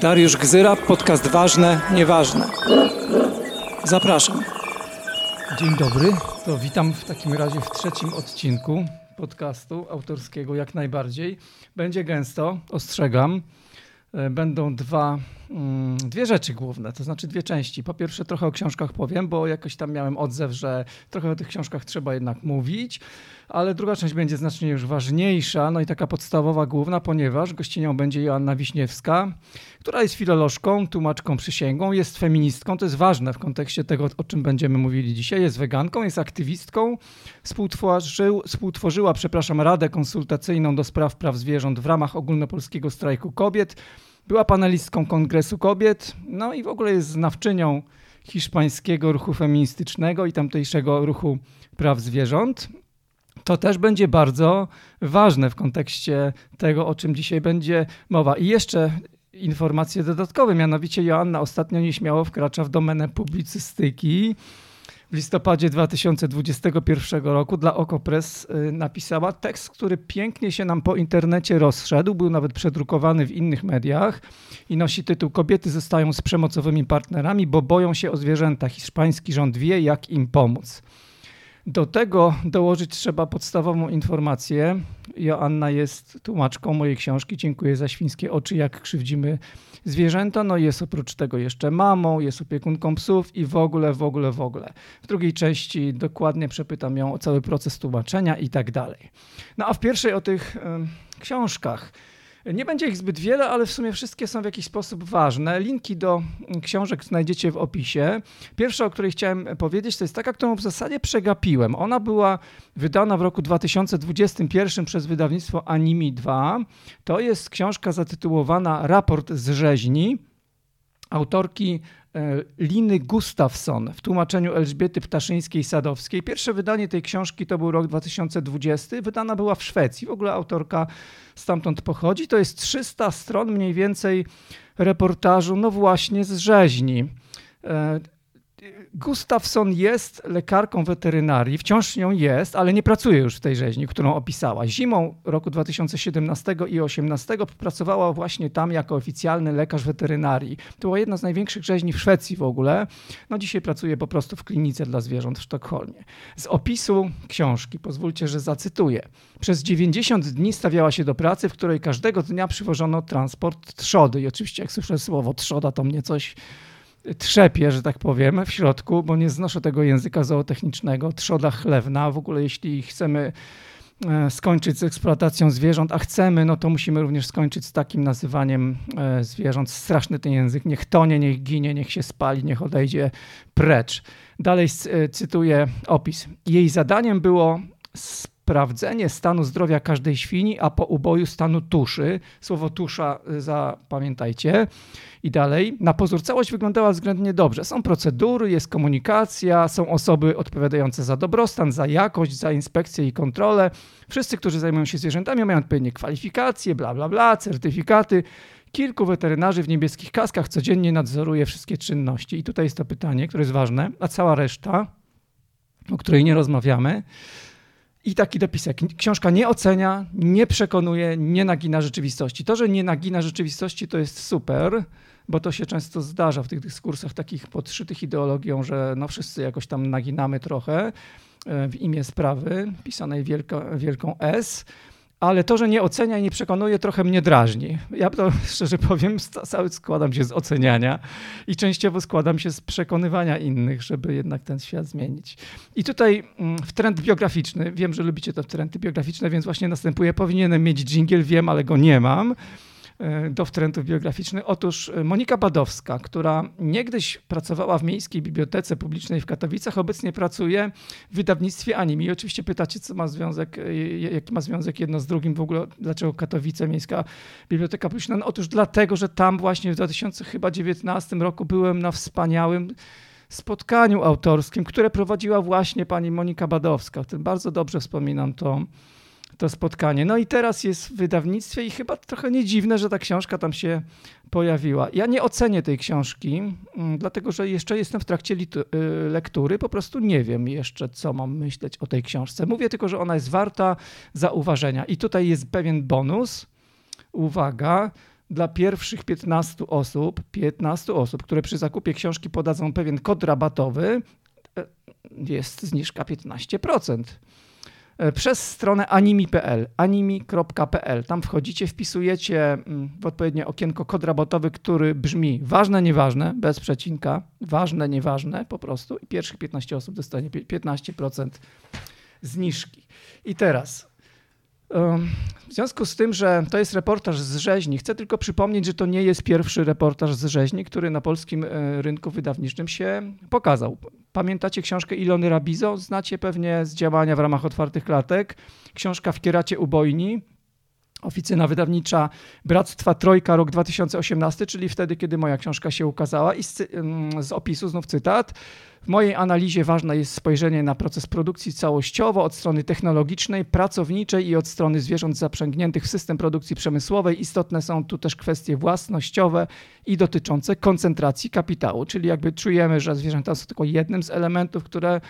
Dariusz Gzyra, podcast Ważne, Nieważne. Zapraszam. Dzień dobry, to witam w takim razie w trzecim odcinku podcastu autorskiego jak najbardziej. Będzie gęsto, ostrzegam. E, będą dwa, dwie rzeczy główne, to znaczy dwie części. Po pierwsze trochę o książkach powiem, bo jakoś tam miałem odzew, że trochę o tych książkach trzeba jednak mówić ale druga część będzie znacznie już ważniejsza, no i taka podstawowa, główna, ponieważ gościnią będzie Joanna Wiśniewska, która jest filolożką, tłumaczką przysięgą, jest feministką, to jest ważne w kontekście tego, o czym będziemy mówili dzisiaj, jest weganką, jest aktywistką, współtworzył, współtworzyła, przepraszam, Radę Konsultacyjną do Spraw Praw Zwierząt w ramach ogólnopolskiego strajku kobiet, była panelistką Kongresu Kobiet, no i w ogóle jest znawczynią hiszpańskiego ruchu feministycznego i tamtejszego ruchu praw zwierząt to też będzie bardzo ważne w kontekście tego, o czym dzisiaj będzie mowa. I jeszcze informacje dodatkowe, mianowicie Joanna ostatnio nieśmiało wkracza w domenę publicystyki. W listopadzie 2021 roku dla Okopres y, napisała tekst, który pięknie się nam po internecie rozszedł, był nawet przedrukowany w innych mediach i nosi tytuł Kobiety zostają z przemocowymi partnerami, bo boją się o zwierzęta. Hiszpański rząd wie, jak im pomóc. Do tego dołożyć trzeba podstawową informację. Joanna jest tłumaczką mojej książki. Dziękuję za świńskie oczy, jak krzywdzimy zwierzęta. No jest oprócz tego jeszcze mamą, jest opiekunką psów i w ogóle, w ogóle, w ogóle. W drugiej części dokładnie przepytam ją o cały proces tłumaczenia i tak dalej. No a w pierwszej o tych y, książkach. Nie będzie ich zbyt wiele, ale w sumie wszystkie są w jakiś sposób ważne. Linki do książek znajdziecie w opisie. Pierwsza, o której chciałem powiedzieć, to jest taka, którą w zasadzie przegapiłem. Ona była wydana w roku 2021 przez wydawnictwo Animi 2. To jest książka zatytułowana Raport z rzeźni autorki Liny Gustafson w tłumaczeniu Elżbiety Ptaszyńskiej-Sadowskiej. Pierwsze wydanie tej książki to był rok 2020. Wydana była w Szwecji. W ogóle autorka stamtąd pochodzi. To jest 300 stron mniej więcej reportażu, no właśnie z rzeźni. Gustafson jest lekarką weterynarii, wciąż nią jest, ale nie pracuje już w tej rzeźni, którą opisała. Zimą roku 2017 i 2018 pracowała właśnie tam jako oficjalny lekarz weterynarii. To była jedna z największych rzeźni w Szwecji w ogóle. No dzisiaj pracuje po prostu w klinice dla zwierząt w Sztokholmie. Z opisu książki, pozwólcie, że zacytuję. Przez 90 dni stawiała się do pracy, w której każdego dnia przywożono transport trzody. I oczywiście jak słyszę słowo trzoda, to mnie coś trzepie, że tak powiem, w środku, bo nie znoszę tego języka zootechnicznego, trzoda chlewna. W ogóle jeśli chcemy e, skończyć z eksploatacją zwierząt, a chcemy, no to musimy również skończyć z takim nazywaniem e, zwierząt. Straszny ten język. Niech tonie, niech ginie, niech się spali, niech odejdzie precz. Dalej e, cytuję opis. Jej zadaniem było sprawdzenie stanu zdrowia każdej świni, a po uboju stanu tuszy. Słowo tusza zapamiętajcie. I dalej, na pozór całość wyglądała względnie dobrze. Są procedury, jest komunikacja, są osoby odpowiadające za dobrostan, za jakość, za inspekcję i kontrolę. Wszyscy, którzy zajmują się zwierzętami, mają odpowiednie kwalifikacje, bla, bla, bla, certyfikaty. Kilku weterynarzy w niebieskich kaskach codziennie nadzoruje wszystkie czynności. I tutaj jest to pytanie, które jest ważne, a cała reszta, o której nie rozmawiamy, i taki dopisek. Książka nie ocenia, nie przekonuje, nie nagina rzeczywistości. To, że nie nagina rzeczywistości, to jest super, bo to się często zdarza w tych dyskursach takich podszytych ideologią, że no wszyscy jakoś tam naginamy trochę e, w imię sprawy, pisanej wielko, wielką S ale to, że nie ocenia i nie przekonuje, trochę mnie drażni. Ja to szczerze powiem, cały składam się z oceniania i częściowo składam się z przekonywania innych, żeby jednak ten świat zmienić. I tutaj mm, w trend biograficzny, wiem, że lubicie te trendy biograficzne, więc właśnie następuje, powinienem mieć dżingiel, wiem, ale go nie mam. E, do wtrętów biograficznych. Otóż e, Monika Badowska, która niegdyś pracowała w Miejskiej Bibliotece Publicznej w Katowicach, obecnie pracuje w wydawnictwie Animi. I oczywiście pytacie, co ma związek, e, jaki ma związek jedno z drugim, w ogóle dlaczego Katowice, Miejska Biblioteka Publiczna? No, otóż dlatego, że tam właśnie w 2019 roku byłem na wspaniałym spotkaniu autorskim, które prowadziła właśnie pani Monika Badowska. Bardzo dobrze wspominam to to spotkanie. No i teraz jest w wydawnictwie i chyba trochę nie dziwne, że ta książka tam się pojawiła. Ja nie ocenię tej książki, mm, dlatego że jeszcze jestem w trakcie y, lektury, po prostu nie wiem jeszcze, co mam myśleć o tej książce. Mówię tylko, że ona jest warta zauważenia. I tutaj jest pewien bonus. Uwaga, dla pierwszych 15 osób, 15 osób, które przy zakupie książki podadzą pewien kod rabatowy, e, jest zniżka 15%. E, przez stronę animi.pl, animi.pl. Tam wchodzicie, wpisujecie mm, w odpowiednie okienko kod rabatowy, który brzmi ważne, nieważne, bez przecinka, ważne, nieważne po prostu i pierwszych 15 osób dostanie 15% zniżki. I teraz w związku z tym, że to jest reportaż z rzeźni, chcę tylko przypomnieć, że to nie jest pierwszy reportaż z rzeźni, który na polskim e, rynku wydawniczym się pokazał. Pamiętacie książkę Ilony Rabizo? Znacie pewnie z działania w ramach otwartych klatek. Książka w Kieracie Ubojni. Oficyna wydawnicza Bractwa Trojka, rok 2018, czyli wtedy, kiedy moja książka się ukazała. I z, mm, z opisu znów cytat. W mojej analizie ważne jest spojrzenie na proces produkcji całościowo od strony technologicznej, pracowniczej i od strony zwierząt zaprzęgniętych w system produkcji przemysłowej. Istotne są tu też kwestie własnościowe i dotyczące koncentracji kapitału, czyli jakby czujemy, że zwierzęta są tylko jednym z elementów, które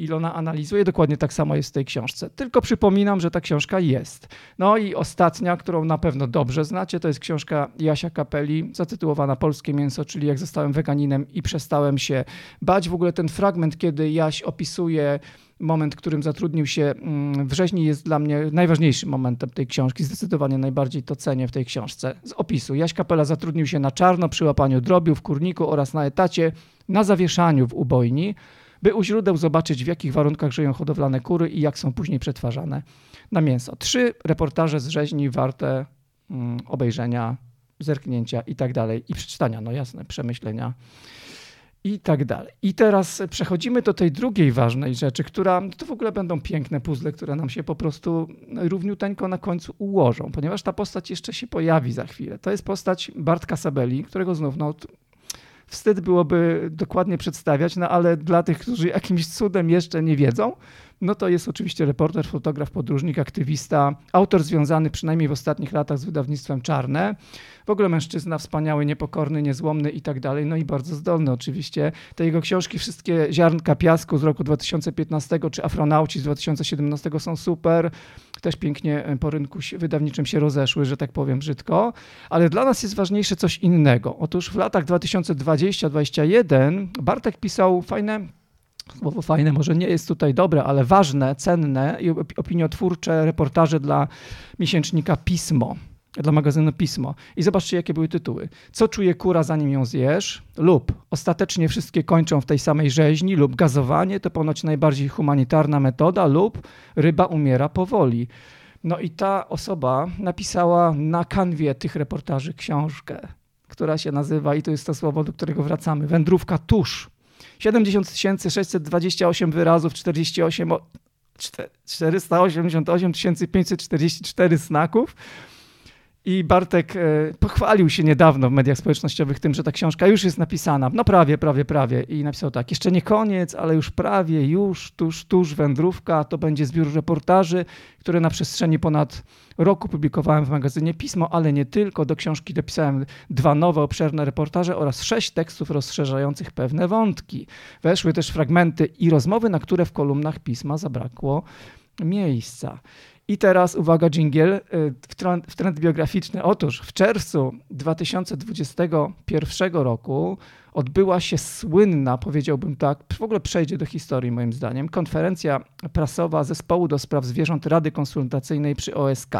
Ilona analizuje. Dokładnie tak samo jest w tej książce. Tylko przypominam, że ta książka jest. No i ostatnia, którą na pewno dobrze znacie, to jest książka Jasia Kapeli, zatytułowana Polskie mięso, czyli jak zostałem weganinem i przestałem się bać. W ogóle ten fragment, kiedy Jaś opisuje moment, którym zatrudnił się mm, w rzeźni jest dla mnie najważniejszym momentem tej książki. Zdecydowanie najbardziej to cenię w tej książce. Z opisu. Jaś Kapela zatrudnił się na czarno przy łapaniu drobiu w kurniku oraz na etacie na zawieszaniu w ubojni by u źródeł zobaczyć, w jakich warunkach żyją hodowlane kury i jak są później przetwarzane na mięso. Trzy reportaże z rzeźni warte mm, obejrzenia, zerknięcia i tak dalej, i przeczytania, no jasne, przemyślenia i tak dalej. I teraz przechodzimy do tej drugiej ważnej rzeczy, która to w ogóle będą piękne puzzle, które nam się po prostu równiuteńko na końcu ułożą, ponieważ ta postać jeszcze się pojawi za chwilę. To jest postać Bartka Sabeli, którego znów no, wstyd byłoby dokładnie przedstawiać, no ale dla tych, którzy jakimś cudem jeszcze nie wiedzą, no to jest oczywiście reporter, fotograf, podróżnik, aktywista, autor związany przynajmniej w ostatnich latach z wydawnictwem Czarne. W ogóle mężczyzna wspaniały, niepokorny, niezłomny i tak dalej, no i bardzo zdolny oczywiście. Te jego książki, wszystkie Ziarnka Piasku z roku 2015 czy Afronauci z 2017 są super. Też pięknie e, po rynku wydawniczym się rozeszły, że tak powiem brzydko. Ale dla nas jest ważniejsze coś innego. Otóż w latach 2020-2021 Bartek pisał fajne słowo fajne może nie jest tutaj dobre, ale ważne, cenne i opiniotwórcze reportaże dla miesięcznika Pismo, dla magazynu Pismo. I zobaczcie, jakie były tytuły. Co czuje kura, zanim ją zjesz? Lub ostatecznie wszystkie kończą w tej samej rzeźni, lub gazowanie to ponoć najbardziej humanitarna metoda, lub ryba umiera powoli. No i ta osoba napisała na kanwie tych reportaży książkę, która się nazywa, i to jest to słowo, do którego wracamy, Wędrówka tusz 70 628 wyrazów, 48, 488 544 znaków. I Bartek e, pochwalił się niedawno w mediach społecznościowych tym, że ta książka już jest napisana. No prawie, prawie, prawie. I napisał tak, jeszcze nie koniec, ale już prawie, już, tuż, tuż wędrówka. To będzie zbiór reportaży, które na przestrzeni ponad roku publikowałem w magazynie Pismo, ale nie tylko. Do książki dopisałem dwa nowe, obszerne reportaże oraz sześć tekstów rozszerzających pewne wątki. Weszły też fragmenty i rozmowy, na które w kolumnach Pisma zabrakło miejsca. I teraz uwaga, dżingiel y, w trend, w trend biograficzny. Otóż w czerwcu 2021 roku odbyła się słynna, powiedziałbym tak, w ogóle przejdzie do historii moim zdaniem, konferencja prasowa Zespołu do Spraw Zwierząt Rady Konsultacyjnej przy OSK.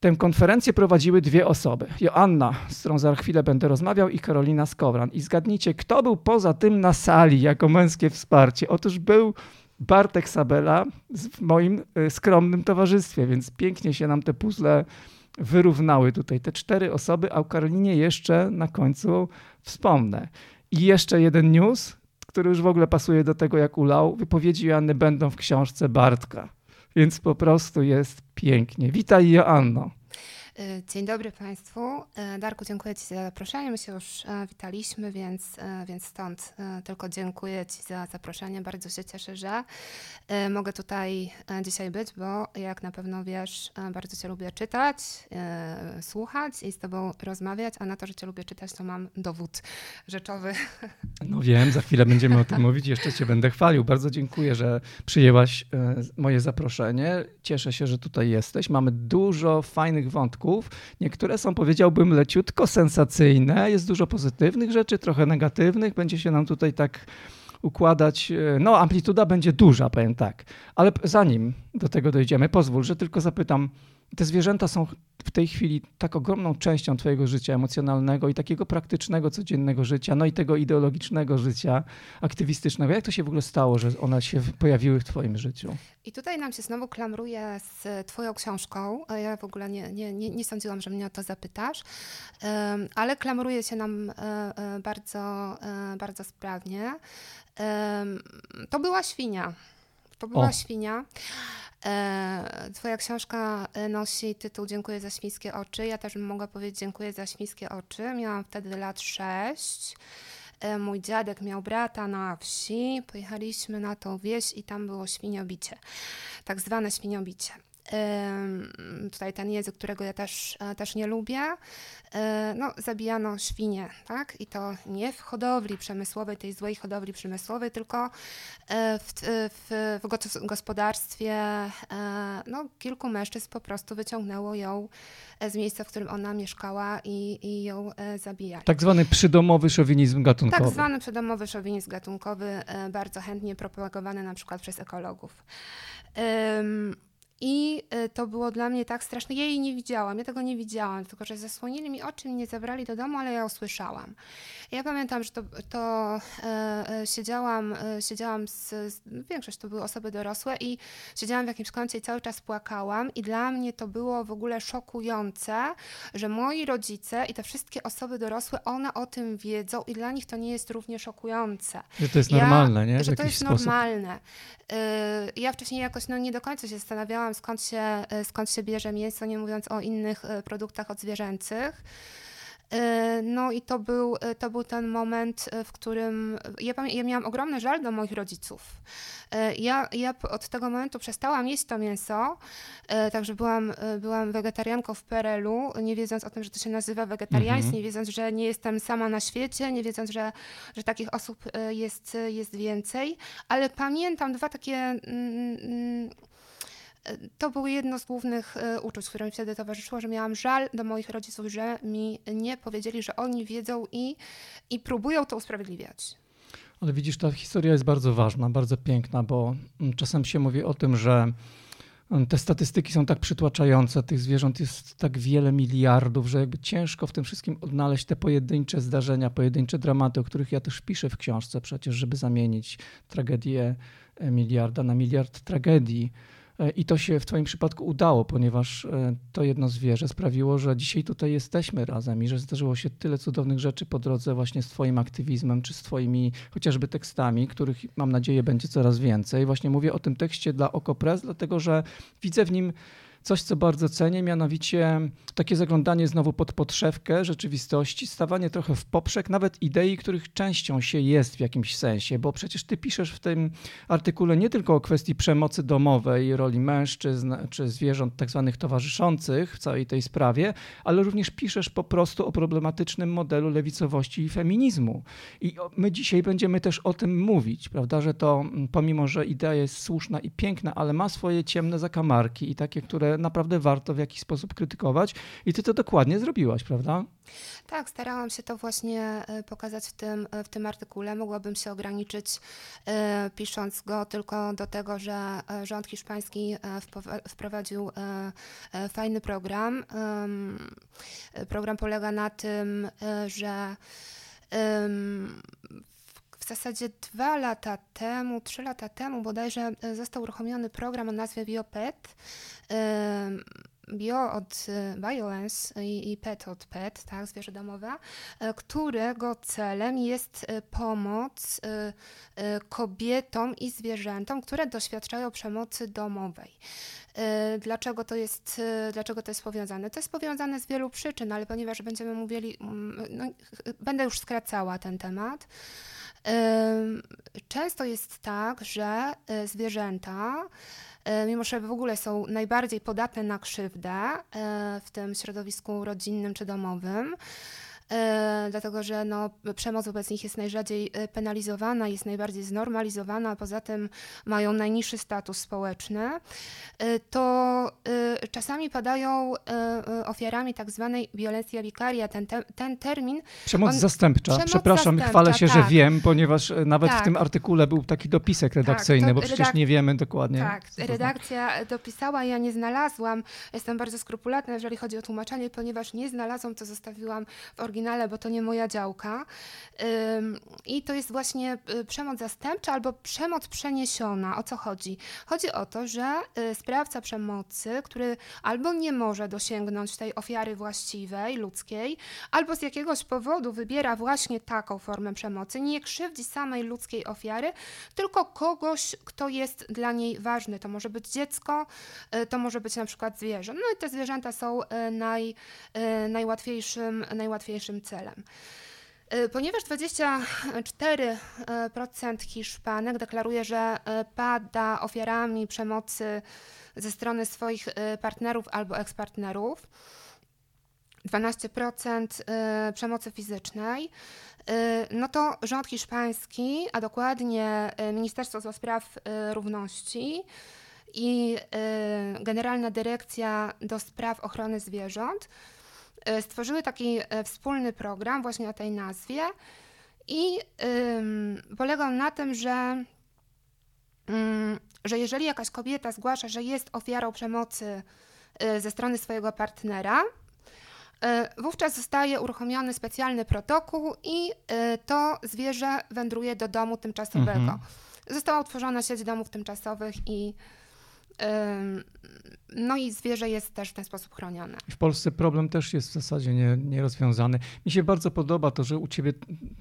Tę konferencję prowadziły dwie osoby. Joanna, z którą za chwilę będę rozmawiał, i Karolina Skowran. I zgadnijcie, kto był poza tym na sali jako męskie wsparcie? Otóż był Bartek Sabela w moim y, skromnym towarzystwie, więc pięknie się nam te puzzle wyrównały tutaj. Te cztery osoby, a o Karolinie jeszcze na końcu wspomnę. I jeszcze jeden news, który już w ogóle pasuje do tego, jak ulał. Wypowiedzi Joanny będą w książce Bartka, więc po prostu jest pięknie. Witaj Joanno. E, dzień dobry Państwu. E, Darku, dziękuję Ci za zaproszenie. My się już e, witaliśmy, więc, więc stąd tylko dziękuję Ci za zaproszenie. Bardzo się cieszę, że mogę tutaj dzisiaj być, bo jak na pewno wiesz, bardzo Cię lubię czytać, słuchać i z Tobą rozmawiać, a na to, że Cię lubię czytać, to mam dowód rzeczowy. No wiem, za chwilę będziemy o tym mówić, jeszcze Cię będę chwalił. Bardzo dziękuję, że przyjęłaś moje zaproszenie. Cieszę się, że tutaj jesteś. Mamy dużo fajnych wątków wątków. Niektóre są, powiedziałbym, leciutko sensacyjne. Jest dużo pozytywnych rzeczy, trochę negatywnych. Będzie się nam tutaj tak układać. e, No, amplituda będzie duża, powiem tak. Ale zanim do tego dojdziemy, pozwól, że tylko zapytam. Te zwierzęta są w tej chwili tak ogromną częścią Twojego życia emocjonalnego i takiego praktycznego, codziennego życia, no i tego ideologicznego życia, aktywistycznego. Jak to się w ogóle stało, że one się pojawiły w Twoim życiu? I tutaj nam się znowu klamruje z Twoją książką. Ja w ogóle nie, nie, nie, nie sądziłam, że mnie o to zapytasz, ale klamruje się nam e, e, bardzo, e, bardzo sprawnie. To była świnia. To była O. świnia. E, Twoja książka e, nosi tytuł Dziękuję za świńskie oczy. Ja też bym mogła powiedzieć Dziękuję za świńskie oczy. Miałam wtedy lat sześć. E, Mój dziadek miał brata na wsi. Pojechaliśmy na tą wieś i tam było świniobicie. Tak zwane świniobicie. Tutaj ten język, którego ja też, e, też nie lubię. E, No, zabijano świnie, tak? I to nie w hodowli przemysłowej, tej złej hodowli przemysłowej, tylko e, w, w, w gos- gospodarstwie no, kilku mężczyzn po prostu wyciągnęło ją z miejsca, w którym ona mieszkała i, i ją zabijali. Tak zwany przydomowy szowinizm gatunkowy. Tak zwany przydomowy szowinizm gatunkowy, bardzo chętnie propagowany na przykład przez ekologów. I e, to było dla mnie tak straszne. Ja jej nie widziałam, ja tego nie widziałam, tylko że zasłonili mi oczy mnie zabrali do domu, ale ja usłyszałam. Ja pamiętam, że to, to e, e, siedziałam, e, siedziałam z, z, większość to były osoby dorosłe i siedziałam w jakimś kącie i cały czas płakałam i dla mnie to było w ogóle szokujące, że moi rodzice i te wszystkie osoby dorosłe, one o tym wiedzą i dla nich to nie jest równie szokujące. Że to jest Ja- normalne, nie? W Że to jest sposób. normalne. Y, Ja wcześniej jakoś no, nie do końca się zastanawiałam, skąd się, y, skąd się bierze mięso, nie mówiąc o innych y, produktach odzwierzęcych. Y, No i to był, to był ten moment, w którym ja, ja miałam ogromny żal do moich rodziców. Ja, ja od tego momentu przestałam jeść to mięso, także byłam, byłam wegetarianką w PRL-u, nie wiedząc o tym, że to się nazywa wegetarianizm, Mhm. nie wiedząc, że nie jestem sama na świecie, nie wiedząc, że, że takich osób jest, jest więcej, ale pamiętam dwa takie. mm, mm, To było jedno z głównych y, uczuć, które mi wtedy towarzyszyło, że miałam żal do moich rodziców, że mi nie powiedzieli, że oni wiedzą i, i próbują to usprawiedliwiać. Ale widzisz, ta historia jest bardzo ważna, bardzo piękna, bo mm, czasem się mówi o tym, że mm, te statystyki są tak przytłaczające, tych zwierząt jest tak wiele miliardów, że jakby ciężko w tym wszystkim odnaleźć te pojedyncze zdarzenia, pojedyncze dramaty, o których ja też piszę w książce przecież, żeby zamienić tragedię e, miliarda na miliard tragedii. E, I to się w Twoim przypadku udało, ponieważ e, to jedno zwierzę sprawiło, że dzisiaj tutaj jesteśmy razem i że zdarzyło się tyle cudownych rzeczy po drodze właśnie z Twoim aktywizmem, czy z Twoimi chociażby tekstami, których mam nadzieję będzie coraz więcej. Właśnie mówię o tym tekście dla Okopres, dlatego że widzę w nim coś, co bardzo cenię, mianowicie takie zaglądanie znowu pod podszewkę rzeczywistości, stawanie trochę w poprzek nawet idei, których częścią się jest w jakimś sensie, bo przecież ty piszesz w tym artykule nie tylko o kwestii przemocy domowej, roli mężczyzn czy zwierząt tak zwanych towarzyszących w całej tej sprawie, ale również piszesz po prostu o problematycznym modelu lewicowości i feminizmu. I my dzisiaj będziemy też o tym mówić, prawda, że to mm, pomimo, że idea jest słuszna i piękna, ale ma swoje ciemne zakamarki i takie, które naprawdę warto w jakiś sposób krytykować i ty to dokładnie zrobiłaś, prawda? Tak, starałam się to właśnie e, pokazać w tym, e, w tym artykule. Mogłabym się ograniczyć, e, pisząc go tylko do tego, że rząd hiszpański wprowadził fajny program. Program polega na tym, że w- zasadzie dwa lata temu, trzy lata temu bodajże e, został uruchomiony program o nazwie BioPet. Bio od e, violence i, i pet od pet, tak, zwierzę domowe, e, którego celem jest e, pomoc e, e, kobietom i zwierzętom, które doświadczają przemocy domowej. E, Dlaczego to, jest, e, dlaczego to jest powiązane? To jest powiązane z wielu przyczyn, ale ponieważ będziemy mówili, mm, no, będę już skracała ten temat. Często jest tak, że e, zwierzęta, e, mimo że w ogóle są najbardziej podatne na krzywdę e, w tym środowisku rodzinnym czy domowym, dlatego że no, przemoc wobec nich jest najrzadziej e, penalizowana, jest najbardziej znormalizowana, a poza tym mają najniższy status społeczny, e, to czasami padają ofiarami tak zwanej violencja vicaria. Ten, te, ten termin... Przemoc on, zastępcza. Przemoc Przepraszam, zastępcza, chwalę się, tak. że wiem, ponieważ nawet tak. w tym artykule był taki dopisek tak, redakcyjny, tak, bo przecież redak- nie wiemy dokładnie. Tak, redakcja znaczy. dopisała, ja nie znalazłam. Jestem bardzo skrupulatna, jeżeli chodzi o tłumaczenie, ponieważ nie znalazłam, co zostawiłam w oryginale, bo to nie moja działka. I to jest właśnie y, przemoc zastępcza albo przemoc przeniesiona. O co chodzi? Chodzi o to, że y, sprawca przemocy, który albo nie może dosięgnąć tej ofiary właściwej, ludzkiej, albo z jakiegoś powodu wybiera właśnie taką formę przemocy, nie krzywdzi samej ludzkiej ofiary, tylko kogoś, kto jest dla niej ważny. To może być dziecko, y, to może być na przykład zwierzę. No i te zwierzęta są naj, najłatwiejszym, najłatwiejszym celem. E, ponieważ 24% Hiszpanek deklaruje, że e, pada ofiarami przemocy ze strony swoich e, partnerów albo ekspartnerów, 12% przemocy fizycznej, no to rząd hiszpański, a dokładnie Ministerstwo do Spraw Równości i Generalna Dyrekcja do Spraw Ochrony Zwierząt E, stworzyły taki e, wspólny program właśnie o tej nazwie i polegał na tym, że, że jeżeli jakaś kobieta zgłasza, że jest ofiarą przemocy e, ze strony swojego partnera, wówczas zostaje uruchomiony specjalny protokół i to zwierzę wędruje do domu tymczasowego. Mhm. Została utworzona sieć domów tymczasowych i no i zwierzę jest też w ten sposób chronione. W Polsce problem też jest w zasadzie nie, nierozwiązany. Mi się bardzo podoba to, że u ciebie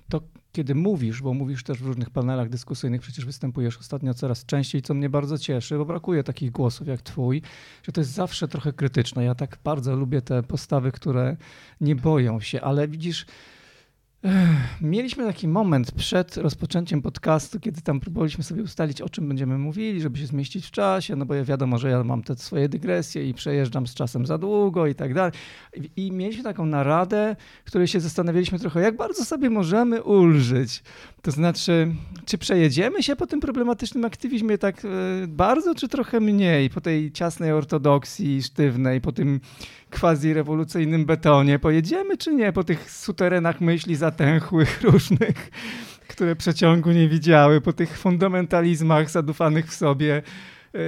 to, kiedy mówisz, bo mówisz też w różnych panelach dyskusyjnych, przecież występujesz ostatnio coraz częściej, co mnie bardzo cieszy, bo brakuje takich głosów jak twój, że to jest zawsze trochę krytyczne. Ja tak bardzo lubię te postawy, które nie boją się, ale widzisz, Mieliśmy taki moment przed rozpoczęciem podcastu, kiedy tam próbowaliśmy sobie ustalić, o czym będziemy mówili, żeby się zmieścić w czasie, no bo ja wiadomo, że ja mam te swoje dygresje i przejeżdżam z czasem za długo i tak dalej. I mieliśmy taką naradę, w której się zastanawialiśmy trochę, jak bardzo sobie możemy ulżyć. To znaczy, czy przejedziemy się po tym problematycznym aktywizmie tak e, bardzo, czy trochę mniej, po tej ciasnej ortodoksji sztywnej, po tym quasi-rewolucyjnym betonie, pojedziemy czy nie, po tych suterenach myśli zatęchłych różnych, które przeciągu nie widziały, po tych fundamentalizmach zadufanych w sobie. E,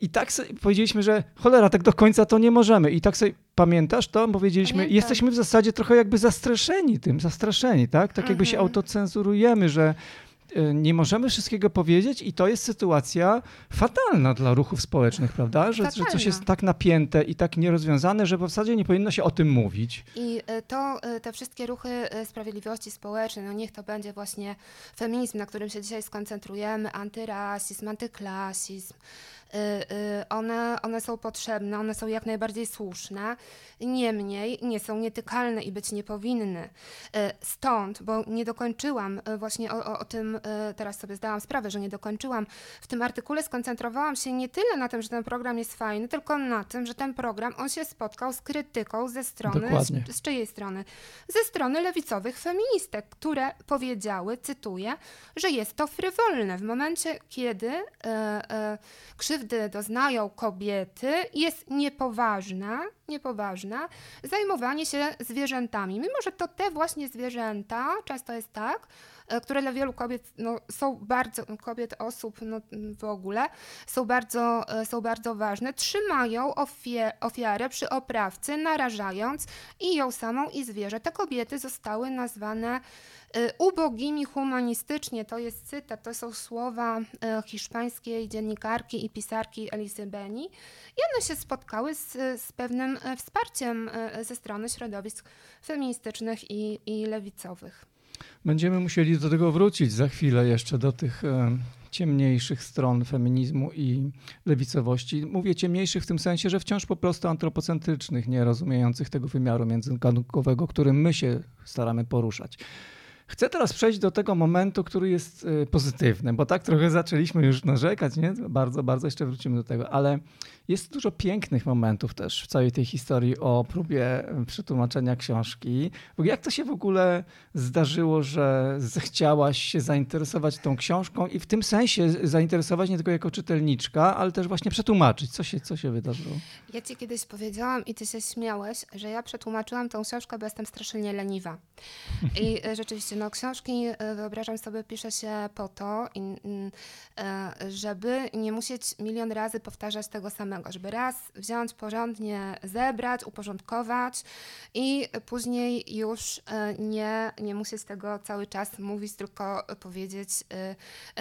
I tak sobie powiedzieliśmy, że cholera, tak do końca to nie możemy. I tak sobie pamiętasz to? Powiedzieliśmy, Pamiętam. jesteśmy w zasadzie trochę jakby zastraszeni tym, zastraszeni, tak? Tak jakby się mhm. autocenzurujemy, że nie możemy wszystkiego powiedzieć i to jest sytuacja fatalna dla ruchów społecznych, prawda? Że, że coś jest tak napięte i tak nierozwiązane, że w zasadzie nie powinno się o tym mówić. I e, to e, te wszystkie ruchy sprawiedliwości społecznej, no niech to będzie właśnie feminizm, na którym się dzisiaj skoncentrujemy, antyrasizm, antyklasizm, Y, y, one, one są potrzebne, one są jak najbardziej słuszne, niemniej nie są nietykalne i być nie powinny. Y, stąd, bo nie dokończyłam właśnie o, o, o tym, teraz sobie zdałam sprawę, że nie dokończyłam, w tym artykule skoncentrowałam się nie tyle na tym, że ten program jest fajny, tylko na tym, że ten program, on się spotkał z krytyką ze strony, z, z czyjej strony? Ze strony lewicowych feministek, które powiedziały, cytuję, że jest to frywolne w momencie, kiedy e, e, krzywdy doznają kobiety, jest niepoważna, niepoważna zajmowanie się zwierzętami. Mimo, że to te właśnie zwierzęta, często jest tak, e, które dla wielu kobiet no, są bardzo, kobiet, osób no, w ogóle, są bardzo, e, są bardzo ważne, trzymają ofiarę przy oprawcy, narażając i ją samą, i zwierzę. Te kobiety zostały nazwane ubogimi humanistycznie, to jest cytat, to są słowa y, hiszpańskiej dziennikarki i pisarki Elisy Beni i one się spotkały z, z pewnym y, wsparciem ze strony środowisk feministycznych i, i lewicowych. Będziemy musieli do tego wrócić za chwilę jeszcze, do tych ciemniejszych stron feminizmu i lewicowości. Mówię ciemniejszych w tym sensie, że wciąż po prostu antropocentrycznych, nie rozumiejących tego wymiaru międzygadunkowego, którym my się staramy poruszać. Chcę teraz przejść do tego momentu, który jest y, pozytywny, bo tak trochę zaczęliśmy już narzekać, nie? Bardzo, bardzo jeszcze wrócimy do tego, ale jest dużo pięknych momentów też w całej tej historii o próbie przetłumaczenia książki. Jak to się w ogóle zdarzyło, że zechciałaś się zainteresować tą książką i w tym sensie zainteresować nie tylko jako czytelniczka, ale też właśnie przetłumaczyć? Co się, co się wydarzyło? Ja ci kiedyś powiedziałam i ty się śmiałeś, że ja przetłumaczyłam tą książkę, bo jestem strasznie leniwa. I e, rzeczywiście, no książki, e, wyobrażam sobie, pisze się po to, e, żeby nie musieć milion razy powtarzać tego samego, żeby raz wziąć porządnie, zebrać, uporządkować i później już nie, nie musieć tego cały czas mówić, tylko powiedzieć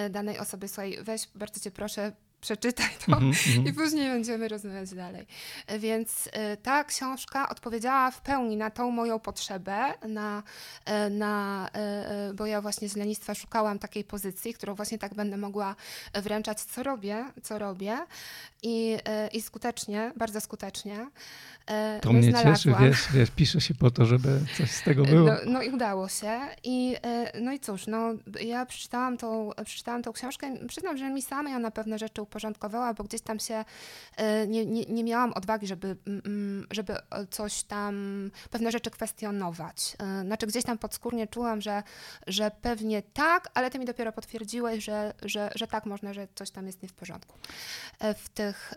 danej osobie, słuchaj, weź, bardzo cię proszę, przeczytaj to mm -hmm. i później będziemy rozmawiać dalej. Więc y, ta książka odpowiedziała w pełni na tą moją potrzebę, na, y, na, y, bo ja właśnie z lenistwa szukałam takiej pozycji, którą właśnie tak będę mogła wręczać, co robię, co robię i, i skutecznie, bardzo skutecznie. To mnie cieszy, wiesz, wiesz, pisze się po to, żeby coś z tego było. No, no i udało się. I, no i cóż, no, ja przeczytałam tą, przeczytałam tą książkę. Przyznam, że mi sama ją na pewne rzeczy uporządkowała, bo gdzieś tam się e, nie, nie, nie miałam odwagi, żeby, mm, mm, żeby coś tam, pewne rzeczy kwestionować. E, znaczy gdzieś tam podskórnie czułam, że, że pewnie tak, ale ty mi dopiero potwierdziłeś, że, że, że tak można, że coś tam jest nie w porządku. E, w tych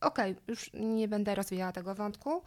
okej, okay, już nie będę rozwijała tego wątku.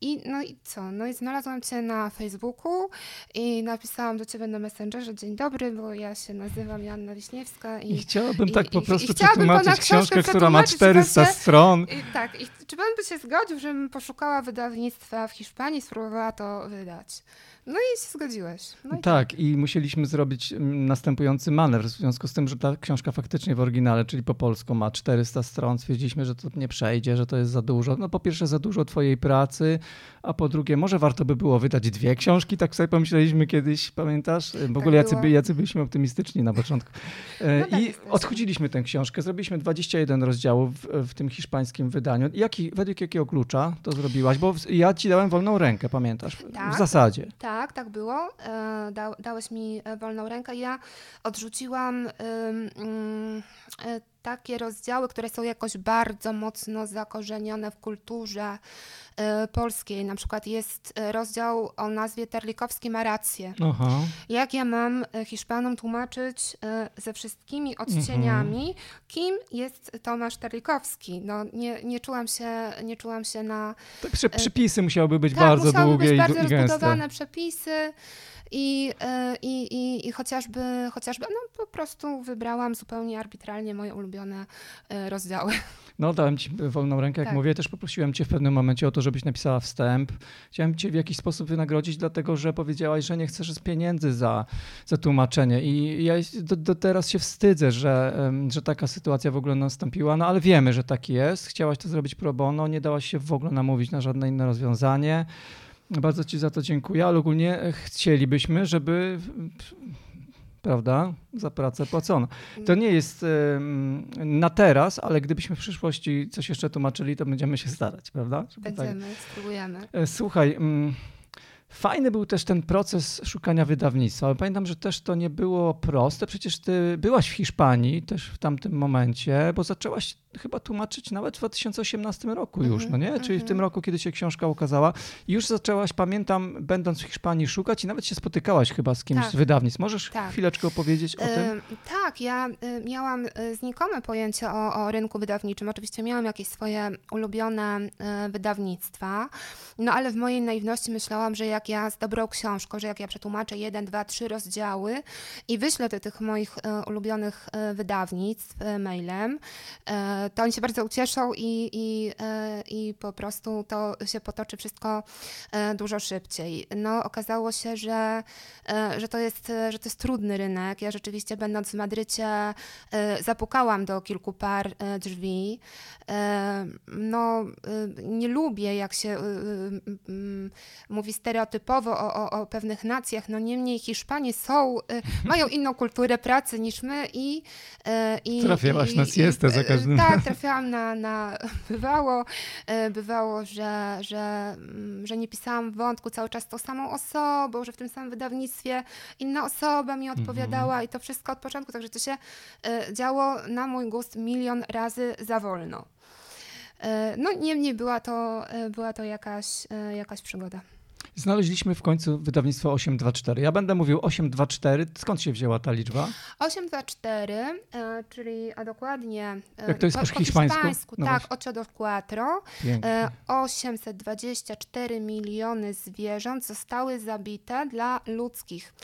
I no i co? No i znalazłam cię na Facebooku i napisałam do ciebie na Messengerze dzień dobry, bo ja się nazywam Joanna Wiśniewska. I, I chciałabym tak po prostu i, przetłumaczyć książkę, która ma 400 stron. I, tak, i czy pan by się zgodził, żebym poszukała wydawnictwa w Hiszpanii, spróbowała to wydać? No i się zgodziłeś. No i tak, tak, i musieliśmy zrobić mm, następujący manewr w związku z tym, że ta książka faktycznie w oryginale, czyli po polsku ma 400 stron. Stwierdziliśmy, że to nie przejdzie, że to jest za dużo. No po pierwsze za dużo twojej pracy, a po drugie może warto by było wydać dwie książki, tak sobie pomyśleliśmy kiedyś, pamiętasz? W tak ogóle jacy, by, jacy byliśmy optymistyczni na początku. E, no tak, I odchudziliśmy tę książkę, zrobiliśmy 21 rozdziałów w, w tym hiszpańskim wydaniu. Jaki, według jakiego klucza to zrobiłaś? Bo ja ci dałem wolną rękę, pamiętasz? Tak, w zasadzie. Tak, tak było. E, da, dałeś mi e, wolną rękę. Ja odrzuciłam takie rozdziały, które są jakoś bardzo mocno zakorzenione w kulturze y, polskiej. Na przykład jest e, rozdział o nazwie Terlikowski ma rację. Aha. Jak ja mam e, Hiszpanom tłumaczyć ze wszystkimi odcieniami, mhm. kim jest Tomasz Terlikowski? No, nie, nie, czułam się, nie czułam się na... Tak, przepisy musiałyby być tak, bardzo długie być i, bardzo i gęste. rozbudowane przepisy. I, i, i, i chociażby, chociażby no, po prostu wybrałam zupełnie arbitralnie moje ulubione rozdziały. No, dałem ci wolną rękę, jak tak. mówię. Też poprosiłem cię w pewnym momencie o to, żebyś napisała wstęp. Chciałem cię w jakiś sposób wynagrodzić, dlatego że powiedziałaś, że nie chcesz z pieniędzy za, za tłumaczenie. I ja do, do teraz się wstydzę, że, że taka sytuacja w ogóle nastąpiła, no ale wiemy, że tak jest. Chciałaś to zrobić pro bono, nie dałaś się w ogóle namówić na żadne inne rozwiązanie. Bardzo Ci za to dziękuję, ale ogólnie chcielibyśmy, żeby prawda, za pracę płacono. To nie jest na teraz, ale gdybyśmy w przyszłości coś jeszcze tłumaczyli, to będziemy się starać, prawda? Żeby będziemy, tak... spróbujemy. E, słuchaj, Fajny był też ten proces szukania wydawnictwa, ale pamiętam, że też to nie było proste. Przecież ty byłaś w Hiszpanii też w tamtym momencie, bo zaczęłaś chyba tłumaczyć nawet w 2018 roku już, mm -hmm, no nie? Czyli w tym mhm. roku, kiedy się książka ukazała. Już zaczęłaś, pamiętam, będąc w Hiszpanii szukać i nawet się spotykałaś chyba z kimś tak, z wydawnictw. Możesz tak. chwileczkę opowiedzieć o tym? tak, ja miałam y, znikome pojęcie o, o, rynku wydawniczym. Oczywiście miałam jakieś swoje ulubione y, wydawnictwa, no ale w mojej naiwności myślałam, że jak ja z dobrą książką, że jak ja przetłumaczę jeden, dwa, trzy rozdziały i wyślę do tych moich ulubionych wydawnictw mailem, to oni się bardzo ucieszą i, i, e, i po prostu to się potoczy wszystko e, dużo szybciej. No, okazało się, że, e, że, to jest, że to jest trudny rynek. Ja rzeczywiście będąc w Madrycie zapukałam do kilku par drzwi. No, nie lubię, jak się mówi stereotypowo, stereotypowo o, o, o pewnych nacjach, no niemniej Hiszpanie są, mają inną kulturę pracy niż my i... i Trafiałaś i, na siestę za każdym Tak, trafiałam na, na bywało, bywało, że, że, mm, że nie pisałam wątku cały czas tą samą osobą, że w tym samym wydawnictwie inna osoba mi odpowiadała mhm. i to wszystko od początku, także to się działo na mój gust milion razy za wolno. No niemniej była to, była to jakaś, jakaś przygoda. Znaleźliśmy w końcu wydawnictwo 824. Ja będę mówił 824. Skąd się wzięła ta liczba? 824, czyli a dokładnie. Jak to jest po, po hiszpańsku? hiszpańsku no tak, ocho do cuatro. 824 miliony zwierząt zostały zabite dla ludzkich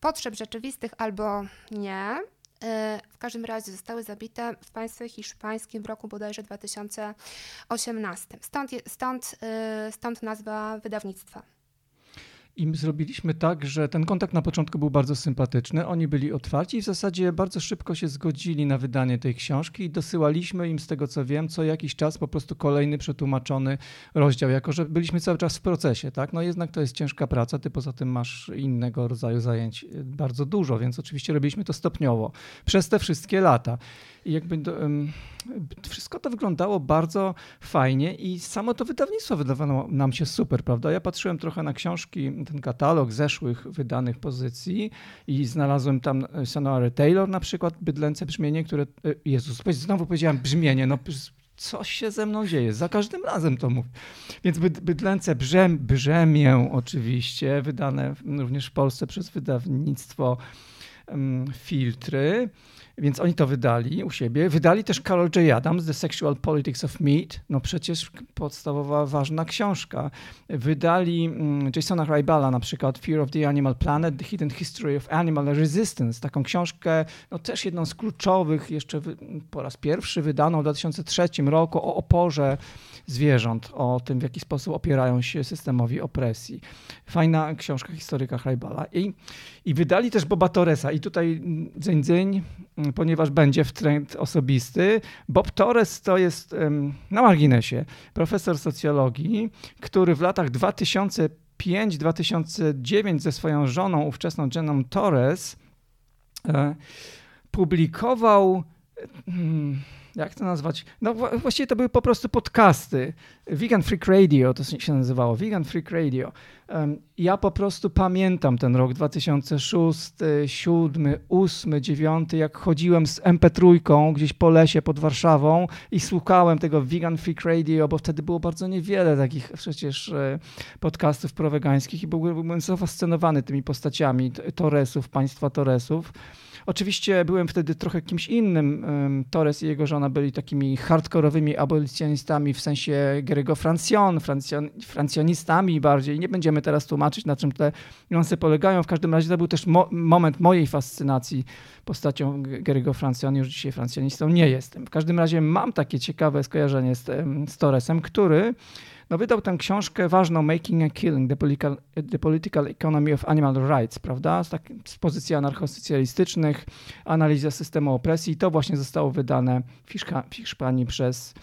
potrzeb rzeczywistych albo nie. E, w każdym razie zostały zabite w państwie hiszpańskim w roku bodajże 2018. Stąd, stąd, e, stąd nazwa wydawnictwa. I zrobiliśmy tak, że ten kontakt na początku był bardzo sympatyczny. Oni byli otwarci i w zasadzie bardzo szybko się zgodzili na wydanie tej książki i dosyłaliśmy im, z tego co wiem, co jakiś czas po prostu kolejny przetłumaczony rozdział, jako że byliśmy cały czas w procesie, tak? No jednak to jest ciężka praca, ty poza tym masz innego rodzaju zajęć y, bardzo dużo, więc oczywiście robiliśmy to stopniowo przez te wszystkie lata. I jakby do, um, wszystko to wyglądało bardzo fajnie i samo to wydawnictwo wydawało nam się super, prawda? Ja patrzyłem trochę na książki, ten katalog zeszłych wydanych pozycji i znalazłem tam e, Sonora Taylor na przykład, Bydlęce Brzmienie, które, e, Jezus, znowu powiedziałem brzmienie, no coś się ze mną dzieje. Za każdym razem to mówię. Więc Bydlęce brzem, Brzemię oczywiście, wydane również w Polsce przez wydawnictwo um, Filtry. Więc oni to wydali u siebie. Wydali też Carol J. Adams, The Sexual Politics of Meat. No przecież podstawowa, ważna książka. Wydali mm, Jasona Rybala na przykład Fear of the Animal Planet, The Hidden History of Animal Resistance. Taką książkę, no też jedną z kluczowych, jeszcze po raz pierwszy wydaną w 2003 roku o oporze zwierząt, o tym, w jaki sposób opierają się systemowi opresji. Fajna książka historyka Rybala. I, I wydali też Boba Torresa. I tutaj dzyń, dzyń ponieważ będzie w trend osobisty. Bob Torres to jest na marginesie profesor socjologii, który w latach 2005-2009 ze swoją żoną, ówczesną Jeną Torres, e, publikował hmm, jak to nazwać? No właściwie to były po prostu podcasty. Vegan Freak Radio to się nazywało, Vegan Freak Radio. Ja po prostu pamiętam ten rok 2006, 2007, 2008, 2009, jak chodziłem z MP3 gdzieś po lesie pod Warszawą i słuchałem tego Vegan Freak Radio, bo wtedy było bardzo niewiele takich przecież e, podcastów prowegańskich i byłem zafascynowany tymi postaciami Torresów, państwa Torresów. Oczywiście byłem wtedy trochę kimś innym. Torres i jego żona byli takimi hardkorowymi abolicjonistami w sensie Gary'ego Francion, francjon, francjonistami bardziej. Nie będziemy teraz tłumaczyć, na czym te niuanse polegają. W każdym razie to był też mo moment mojej fascynacji postacią Gary'ego Francion. Już dzisiaj francjonistą nie jestem. W każdym razie mam takie ciekawe skojarzenie z, z Torresem, który no wydał tę książkę ważną Making a Killing, the political, the political Economy of Animal Rights, prawda? Z, tak, z pozycji anarchosocjalistycznych, analiza systemu opresji i to właśnie zostało wydane w, w Hiszpanii przez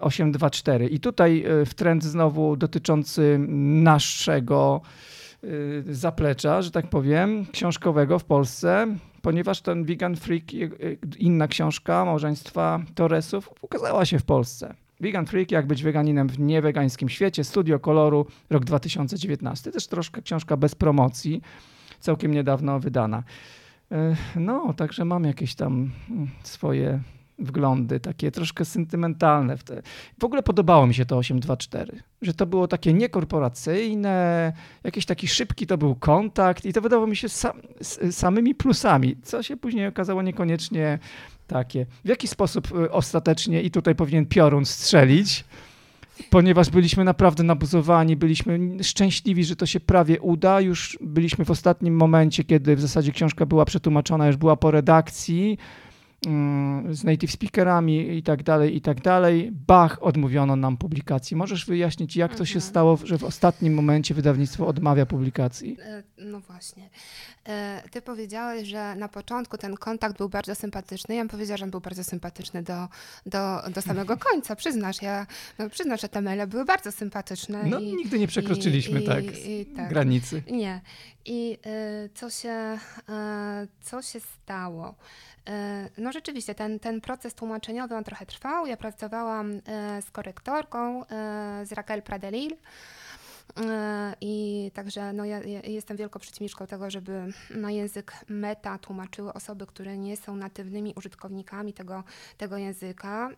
824. Y, I tutaj y, w trend znowu dotyczący naszego y, zaplecza, że tak powiem, książkowego w Polsce, ponieważ ten Vegan Freak, inna książka małżeństwa Torresów ukazała się w Polsce. Vegan Freak, jak być weganinem w niewegańskim świecie, Studio Koloru, rok 2019. Też troszkę książka bez promocji, całkiem niedawno wydana. E, no, także mam jakieś tam mm, swoje wglądy, takie troszkę sentymentalne. W, te. w ogóle podobało mi się to 824, że to było takie niekorporacyjne, jakiś taki szybki to był kontakt i to wydawało mi się sam, samymi plusami, co się później okazało niekoniecznie takie. W jaki sposób y, ostatecznie, i tutaj powinien piorun strzelić, ponieważ byliśmy naprawdę nabuzowani, byliśmy szczęśliwi, że to się prawie uda. Już byliśmy w ostatnim momencie, kiedy w zasadzie książka była przetłumaczona, już była po redakcji. Z native speakerami i tak dalej, i tak dalej. Bach, odmówiono nam publikacji. Możesz wyjaśnić, jak to się Mhm. stało, że w ostatnim momencie wydawnictwo odmawia publikacji? E, No właśnie. E, Ty powiedziałeś, że na początku ten kontakt był bardzo sympatyczny. Ja bym powiedziała, że on był bardzo sympatyczny do, do, do samego końca. Przyznasz, ja no, przyznasz, że te maile były bardzo sympatyczne. No, i, nigdy nie przekroczyliśmy i- tak, i- tak. granicy. Nie. I y, co, się, co się stało? Y, no rzeczywiście, ten, ten proces tłumaczeniowy on trochę trwał. Ja pracowałam y, z korektorką, y, z Raquel Pradelil. I także no, ja, ja jestem wielką przeciwniczką tego, żeby na język meta tłumaczyły osoby, które nie są natywnymi użytkownikami tego, tego języka.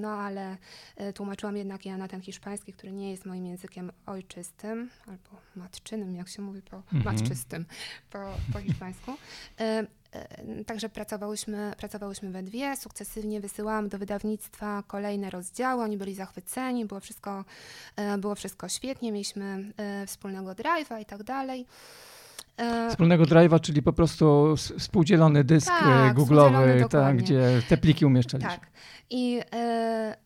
No ale tłumaczyłam jednak ja na ten hiszpański, który nie jest moim językiem ojczystym, albo matczynym, jak się mówi po Mhm. matczystym po, po hiszpańsku. Y, Także pracowałyśmy, pracowałyśmy we dwie, sukcesywnie wysyłałam do wydawnictwa kolejne rozdziały, oni byli zachwyceni, było wszystko, y, było wszystko świetnie, mieliśmy y, wspólnego drive'a i tak dalej. Wspólnego drive'a, czyli po prostu współdzielony dysk Tak, e, googlowy, tak, gdzie te pliki umieszczaliśmy. Tak. I, e,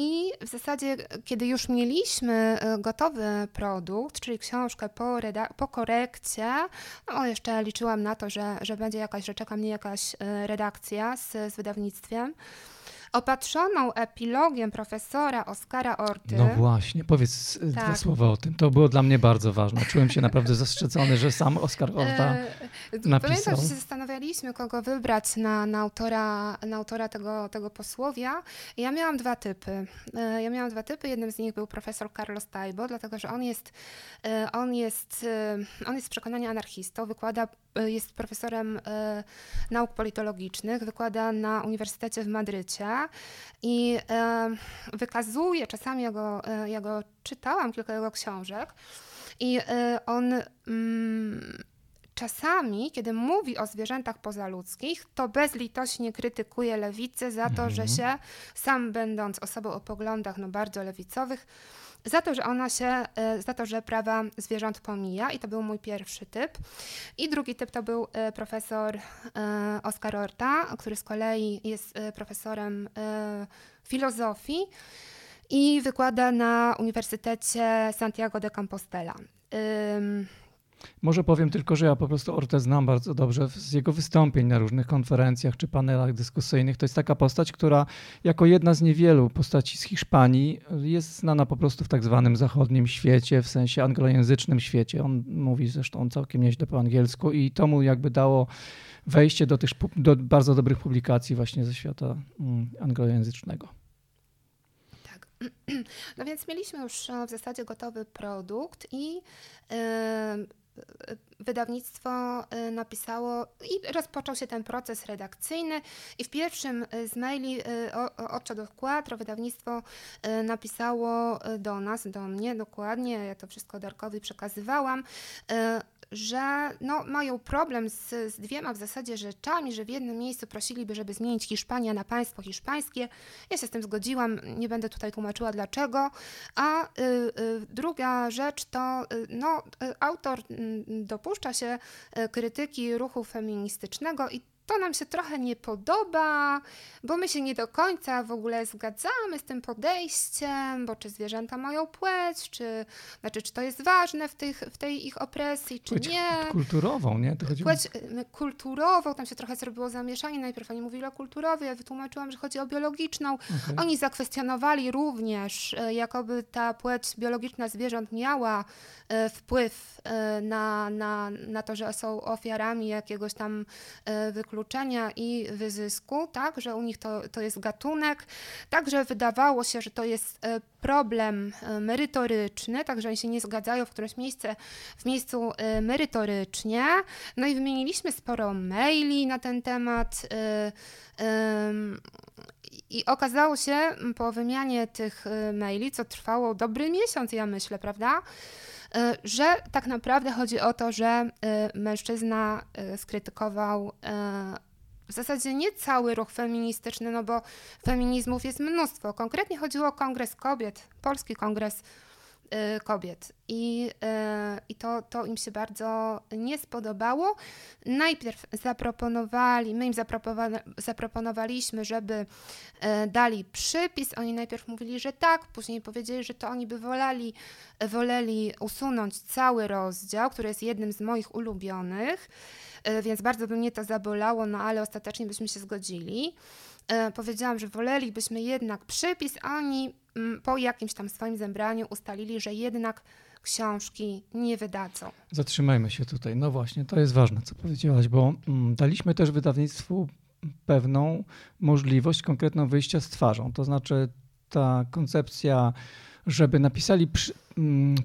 I w zasadzie, kiedy już mieliśmy e, gotowy produkt, czyli książkę po, po korekcie, no jeszcze liczyłam na to, że, że będzie jakaś, że czeka mnie jakaś e, redakcja z, z wydawnictwem. Opatrzoną epilogiem profesora Oskara Orty. No właśnie, powiedz e, dwa Tak. słowa o tym. To było dla mnie bardzo ważne. Czułem się naprawdę zaszczycony, że sam Oskar Orta E, napisał. Pamiętam, że się zastanawialiśmy, kogo wybrać na, na, autora, na autora tego, tego posłowia. Ja miałam dwa typy. E, Ja miałam dwa typy. Jednym z nich był profesor Carlos Taibo, dlatego że on jest, e, on jest, e, on jest z przekonania anarchistą, wykłada, e, jest profesorem e, nauk politologicznych, wykłada na Uniwersytecie w Madrycie i e, wykazuje, czasami ja go, e, ja go czytałam, kilka jego książek, i e, on mm, czasami, kiedy mówi o zwierzętach pozaludzkich, to bezlitośnie krytykuje lewicę za to, że się, sam będąc osobą o poglądach no, bardzo lewicowych, za to, że ona się, e, za to, że prawa zwierząt pomija i to był mój pierwszy typ. I drugi typ to był e, profesor e, Oskar Orta, który z kolei jest profesorem filozofii i wykłada na Uniwersytecie Santiago de Compostela. Może powiem tylko, że ja po prostu Ortę znam bardzo dobrze z jego wystąpień na różnych konferencjach czy panelach dyskusyjnych. To jest taka postać, która jako jedna z niewielu postaci z Hiszpanii jest znana po prostu w tak zwanym zachodnim świecie, w sensie anglojęzycznym świecie. On mówi zresztą całkiem nieźle po angielsku i to mu jakby dało wejście do tych do bardzo dobrych publikacji właśnie ze świata mm, anglojęzycznego. Tak. No więc mieliśmy już e, w zasadzie gotowy produkt i wydawnictwo e, napisało i rozpoczął się ten proces redakcyjny i w pierwszym e, z maili o- o- od do Quattro. Wydawnictwo napisało do nas, do mnie dokładnie, ja to wszystko Darkowi przekazywałam, że no, mają problem z, z dwiema w zasadzie rzeczami, że w jednym miejscu prosiliby, żeby zmienić Hiszpania na państwo hiszpańskie. Ja się z tym zgodziłam, nie będę tutaj tłumaczyła dlaczego. A y, y, druga rzecz to, y, no, y, autor y, dopuszcza się y, krytyki ruchu feministycznego i to nam się trochę nie podoba, bo my się nie do końca w ogóle zgadzamy z tym podejściem, bo czy zwierzęta mają płeć, czy, znaczy, czy to jest ważne w, tych, w tej ich opresji, czy Płeć nie. kulturową, nie? To chodzi Płeć y, kulturową, tam się trochę zrobiło zamieszanie. Najpierw oni mówili o kulturowej, ja wytłumaczyłam, że chodzi o biologiczną. Okej. Oni zakwestionowali również, y, jakoby ta płeć biologiczna zwierząt miała y, wpływ na, na, na to, że są ofiarami jakiegoś tam y, wykluczenia i wyzysku, tak, że u nich to, to jest gatunek. Także wydawało się, że to jest y, problem y, merytoryczny, także oni się nie zgadzają w któreś miejsce, w miejscu y, merytorycznie. No i wymieniliśmy sporo maili na ten temat. I okazało się po wymianie tych maili, co trwało dobry miesiąc, ja myślę, prawda? Y, Że tak naprawdę chodzi o to, że y, mężczyzna y, skrytykował w zasadzie nie cały ruch feministyczny, no bo feminizmów jest mnóstwo. Konkretnie chodziło o Kongres Kobiet, Polski Kongres kobiet. I, y, i to, to im się bardzo nie spodobało. Najpierw zaproponowali, my im zaproponowa zaproponowaliśmy, żeby y, dali przypis. Oni najpierw mówili, że tak, później powiedzieli, że to oni by woleli, woleli usunąć cały rozdział, który jest jednym z moich ulubionych, więc bardzo by mnie to zabolało, no ale ostatecznie byśmy się zgodzili. Powiedziałam, że wolelibyśmy jednak przypis, a oni po jakimś tam swoim zebraniu ustalili, że jednak książki nie wydadzą. Zatrzymajmy się tutaj. No właśnie, to jest ważne, co powiedziałaś, bo mm, daliśmy też wydawnictwu pewną możliwość konkretną wyjścia z twarzą. To znaczy ta koncepcja, żeby napisali przy, Mm,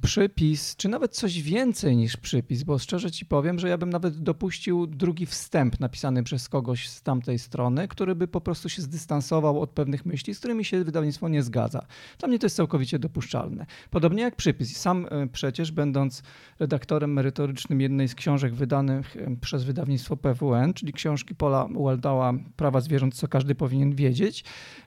przypis, czy nawet coś więcej niż przypis, bo szczerze ci powiem, że ja bym nawet dopuścił drugi wstęp napisany przez kogoś z tamtej strony, który by po prostu się zdystansował od pewnych myśli, z którymi się wydawnictwo nie zgadza. Dla mnie to jest całkowicie dopuszczalne. Podobnie jak przypis. Sam e, przecież, będąc redaktorem merytorycznym jednej z książek wydanych e, przez wydawnictwo PWN, czyli książki Pola Waldała Prawa zwierząt, co każdy powinien wiedzieć,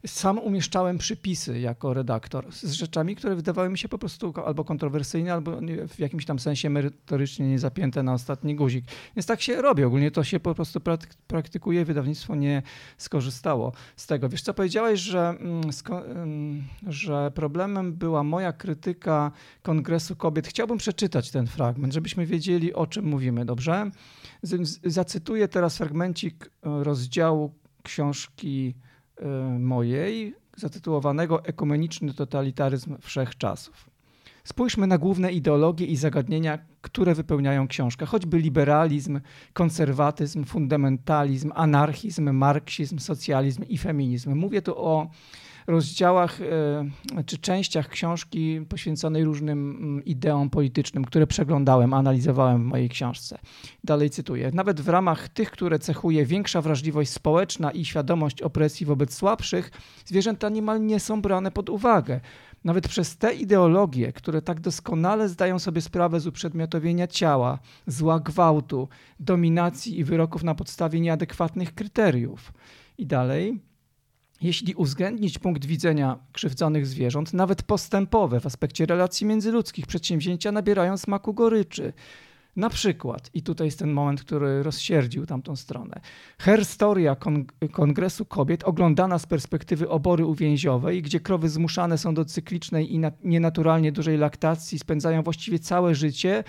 sam umieszczałem przypisy jako redaktor z rzeczami, które wydawały mi się po prostu albo kontrowersyjne, albo w jakimś tam sensie merytorycznie nie zapięte na ostatni guzik. Więc tak się robi. Ogólnie to się po prostu praktykuje. Wydawnictwo nie skorzystało z tego. Wiesz co, powiedziałeś, że, mm, mm, że problemem była moja krytyka Kongresu Kobiet. Chciałbym przeczytać ten fragment, żebyśmy wiedzieli, o czym mówimy, dobrze? Zacytuję teraz fragmencik e, rozdziału książki e, mojej, zatytułowanego Ekumeniczny totalitaryzm wszechczasów. Spójrzmy na główne ideologie i zagadnienia, które wypełniają książkę, choćby liberalizm, konserwatyzm, fundamentalizm, anarchizm, marksizm, socjalizm i feminizm. Mówię tu o rozdziałach e, czy częściach książki poświęconej różnym mm, ideom politycznym, które przeglądałem, analizowałem w mojej książce. Dalej cytuję. Nawet w ramach tych, które cechuje większa wrażliwość społeczna i świadomość opresji wobec słabszych, zwierzęta niemal nie są brane pod uwagę. Nawet przez te ideologie, które tak doskonale zdają sobie sprawę z uprzedmiotowienia ciała, zła gwałtu, dominacji i wyroków na podstawie nieadekwatnych kryteriów. I dalej, jeśli uwzględnić punkt widzenia krzywdzonych zwierząt, nawet postępowe w aspekcie relacji międzyludzkich przedsięwzięcia nabierają smaku goryczy. Na przykład, i tutaj jest ten moment, który rozsierdził tamtą stronę, herstoria Kongresu Kobiet oglądana z perspektywy obory uwięziowej, gdzie krowy zmuszane są do cyklicznej i nienaturalnie dużej laktacji, spędzają właściwie całe życie,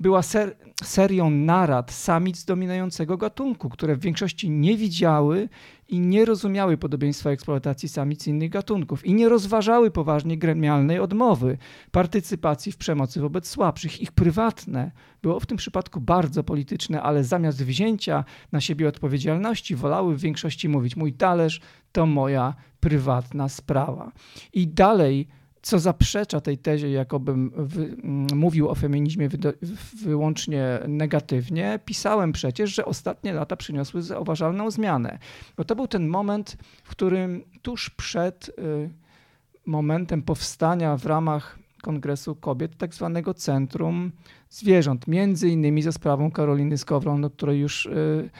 była ser serią narad samic dominującego gatunku, które w większości nie widziały i nie rozumiały podobieństwa eksploatacji samic innych gatunków i nie rozważały poważnie gremialnej odmowy, partycypacji w przemocy wobec słabszych. Ich prywatne było w tym przypadku bardzo polityczne, ale zamiast wzięcia na siebie odpowiedzialności wolały w większości mówić: Mój talerz to moja prywatna sprawa. I dalej co zaprzecza tej tezie, jakobym wy, mówił o feminizmie wy, wyłącznie negatywnie, pisałem przecież, że ostatnie lata przyniosły zauważalną zmianę. Bo to był ten moment, w którym tuż przed y, momentem powstania w ramach Kongresu Kobiet tak zwanego Centrum Zwierząt, między innymi ze sprawą Karoliny Skowron, o której już y, Mm,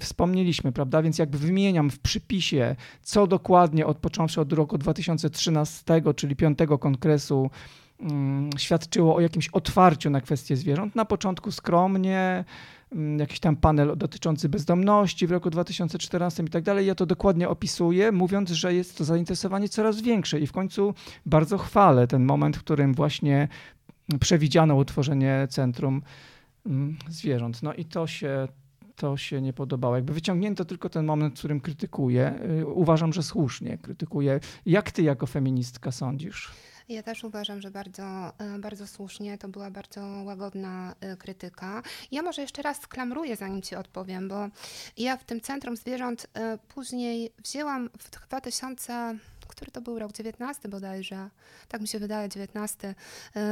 wspomnieliśmy, prawda? Więc jakby wymieniam w przypisie, co dokładnie od począwszy od roku 2013, czyli piątego kongresu, um, świadczyło o jakimś otwarciu na kwestie zwierząt. Na początku skromnie, um, jakiś tam panel dotyczący bezdomności w roku 2014 i tak dalej. Ja to dokładnie opisuję, mówiąc, że jest to zainteresowanie coraz większe i w końcu bardzo chwalę ten moment, w którym właśnie przewidziano utworzenie centrum um, zwierząt. No i to się to się nie podobało. Jakby wyciągnięto tylko ten moment, w którym krytykuję. Y, uważam, że słusznie krytykuję. Jak ty jako feministka sądzisz? Ja też uważam, że bardzo, y, bardzo słusznie, to była bardzo łagodna y, krytyka. Ja może jeszcze raz sklamruję, zanim Ci odpowiem, bo ja w tym Centrum Zwierząt później wzięłam w 2000 który to był rok 19 bodajże, tak mi się wydaje, 19,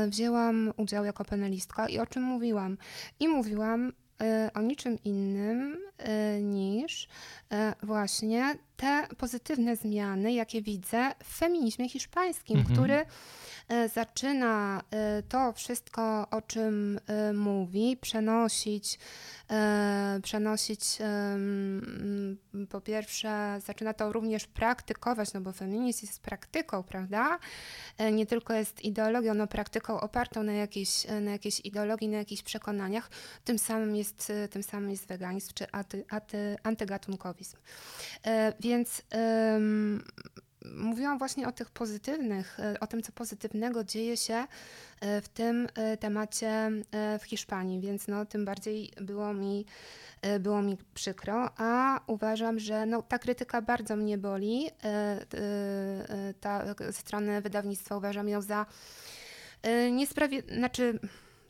wzięłam udział jako panelistka i o czym mówiłam? I mówiłam E, o niczym innym e, niż e, właśnie te pozytywne zmiany, jakie widzę w feminizmie hiszpańskim, Mhm. który e, zaczyna e, to wszystko, o czym e, mówi, przenosić, przenosić po pierwsze, zaczyna to również praktykować, no bo feminizm jest praktyką, prawda? Nie tylko jest ideologią, no praktyką opartą na jakiejś, na jakiejś ideologii, na jakichś przekonaniach, tym samym jest, tym samym jest weganizm czy aty, aty, antygatunkowizm. E, Więc mówiłam właśnie o tych pozytywnych, e, o tym, co pozytywnego dzieje się e, w tym e, temacie w Hiszpanii, więc no, tym bardziej było mi, było mi przykro, a uważam, że no, ta krytyka bardzo mnie boli. Ta ze strony wydawnictwa uważam ją za niesprawiedliwą, znaczy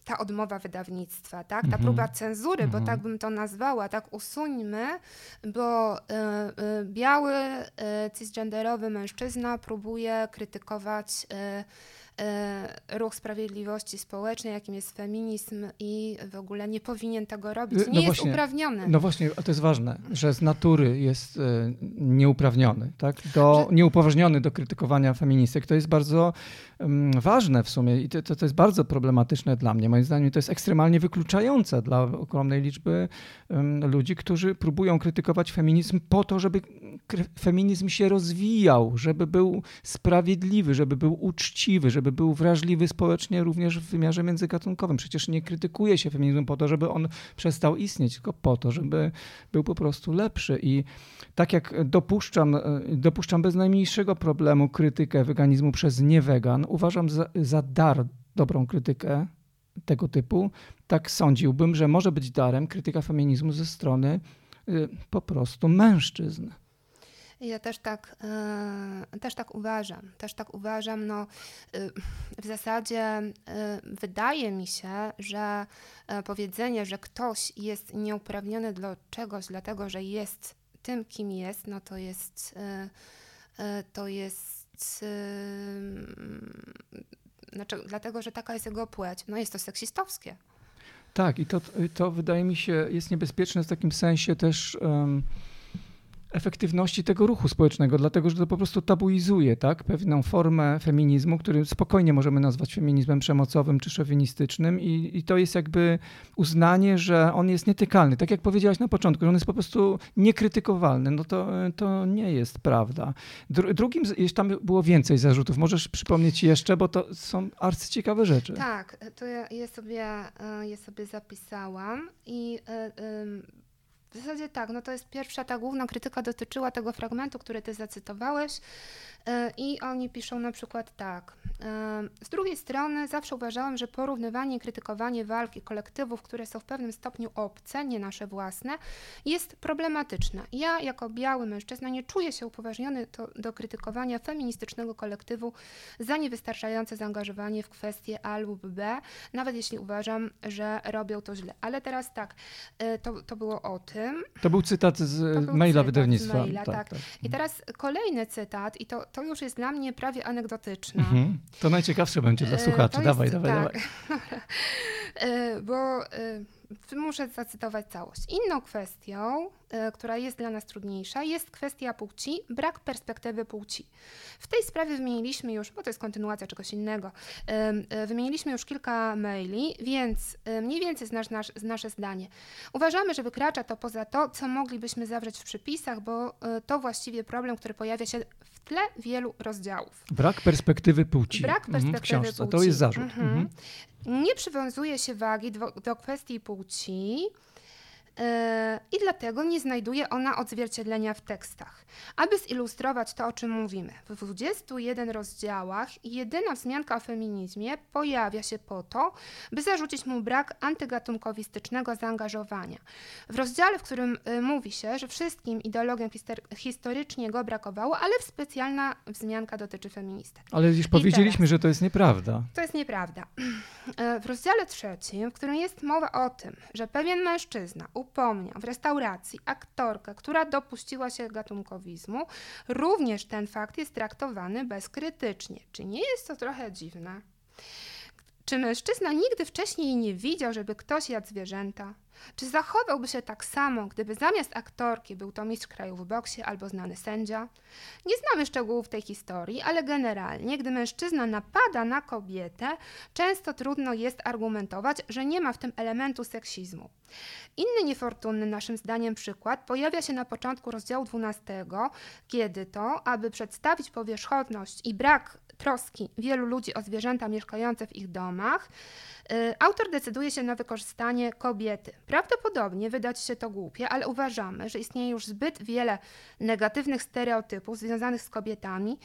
ta odmowa wydawnictwa, tak? ta Mhm. próba cenzury, bo Mhm. tak bym to nazwała, tak usuńmy, bo e, e, biały, e, cisgenderowy mężczyzna próbuje krytykować e, ruch sprawiedliwości społecznej, jakim jest feminizm i w ogóle nie powinien tego robić. No Nie jest właśnie. uprawniony. No właśnie, a to jest ważne, że z natury jest e, nieuprawniony, tak? Do, Że- nieupoważniony do krytykowania feministek. To jest bardzo em, ważne w sumie i to, to, to jest bardzo problematyczne dla mnie. Moim zdaniem to jest ekstremalnie wykluczające dla ogromnej liczby em, ludzi, którzy próbują krytykować feminizm po to, żeby feminizm się rozwijał, żeby był sprawiedliwy, żeby był uczciwy, żeby był wrażliwy społecznie również w wymiarze międzygatunkowym. Przecież nie krytykuje się feminizmu po to, żeby on przestał istnieć, tylko po to, żeby był po prostu lepszy. I tak jak dopuszczam, e, dopuszczam bez najmniejszego problemu krytykę weganizmu przez niewegan, uważam za, za dar dobrą krytykę tego typu, tak sądziłbym, że może być darem krytyka feminizmu ze strony y, po prostu mężczyzn. Ja też tak, e, też tak uważam. Też tak uważam. No, y, w zasadzie y, wydaje mi się, że powiedzenie, że ktoś jest nieuprawniony do czegoś, dlatego że jest tym, kim jest, no to jest to jest znaczy, dlatego, że taka jest jego płeć. No jest to seksistowskie. Tak, i to, to wydaje mi się jest niebezpieczne w takim sensie też efektywności tego ruchu społecznego, dlatego że to po prostu tabuizuje tak, pewną formę feminizmu, który spokojnie możemy nazwać feminizmem przemocowym czy szowinistycznym i, i to jest jakby uznanie, że on jest nietykalny. Tak jak powiedziałaś na początku, że on jest po prostu niekrytykowalny. No to, to nie jest prawda. Dru, drugim, jeszcze tam było więcej zarzutów. Możesz przypomnieć jeszcze, bo to są arcyciekawe rzeczy. Tak, to ja je sobie, e, je sobie zapisałam i e, ym, w zasadzie tak, no to jest pierwsza, ta główna krytyka dotyczyła tego fragmentu, który ty zacytowałeś i oni piszą na przykład tak. e, Z drugiej strony zawsze uważałam, że porównywanie i krytykowanie walki kolektywów, które są w pewnym stopniu obce, nie nasze własne, jest problematyczne. Ja jako biały mężczyzna nie czuję się upoważniony to, do krytykowania feministycznego kolektywu za niewystarczające zaangażowanie w kwestie A lub B, nawet jeśli uważam, że robią to źle. Ale teraz tak, y, to, to było o tym. To był cytat z To maila wydawnictwa. maila, tak. I teraz kolejny cytat, i to, to już jest dla mnie prawie anegdotyczne. Mhm. To najciekawsze będzie dla E, słuchaczy. Dawaj, jest- dawaj, tak. dawaj. E, Bo e, muszę zacytować całość. Inną kwestią, która jest dla nas trudniejsza, jest kwestia płci, brak perspektywy płci. W tej sprawie wymieniliśmy już, bo to jest kontynuacja czegoś innego, wymieniliśmy już kilka maili, więc mniej więcej znasz nasz, nasze zdanie. Uważamy, że wykracza to poza to, co moglibyśmy zawrzeć w przypisach, bo to właściwie problem, który pojawia się w tle wielu rozdziałów. Brak perspektywy płci. Brak Mhm, w perspektywy książce. płci. To jest zarzut. Mhm. Mhm. Nie przywiązuje się wagi do, do kwestii płci. E, I dlatego nie znajduje ona odzwierciedlenia w tekstach. Aby zilustrować to, o czym mówimy, w 21 rozdziałach jedyna wzmianka o feminizmie pojawia się po to, by zarzucić mu brak antygatunkowistycznego zaangażowania. W rozdziale, w którym y, mówi się, że wszystkim ideologiom historycznie go brakowało, ale specjalna wzmianka dotyczy feministek. Ale już powiedzieliśmy, teraz. że to jest nieprawda. To jest nieprawda. E, W rozdziale trzecim, w którym jest mowa o tym, że pewien mężczyzna upomniał w restauracji aktorkę, która dopuściła się gatunkowizmu, również ten fakt jest traktowany bezkrytycznie. Czy nie jest to trochę dziwne? Czy mężczyzna nigdy wcześniej nie widział, żeby ktoś jadł zwierzęta? Czy zachowałby się tak samo, gdyby zamiast aktorki był to mistrz kraju w boksie albo znany sędzia? Nie znamy szczegółów tej historii, ale generalnie, gdy mężczyzna napada na kobietę, często trudno jest argumentować, że nie ma w tym elementu seksizmu. Inny niefortunny naszym zdaniem przykład pojawia się na początku rozdziału 12, kiedy to, aby przedstawić powierzchowność i brak troski wielu ludzi o zwierzęta mieszkające w ich domach, y, autor decyduje się na wykorzystanie kobiety. Prawdopodobnie wydać się to głupie, ale uważamy, że istnieje już zbyt wiele negatywnych stereotypów związanych z kobietami.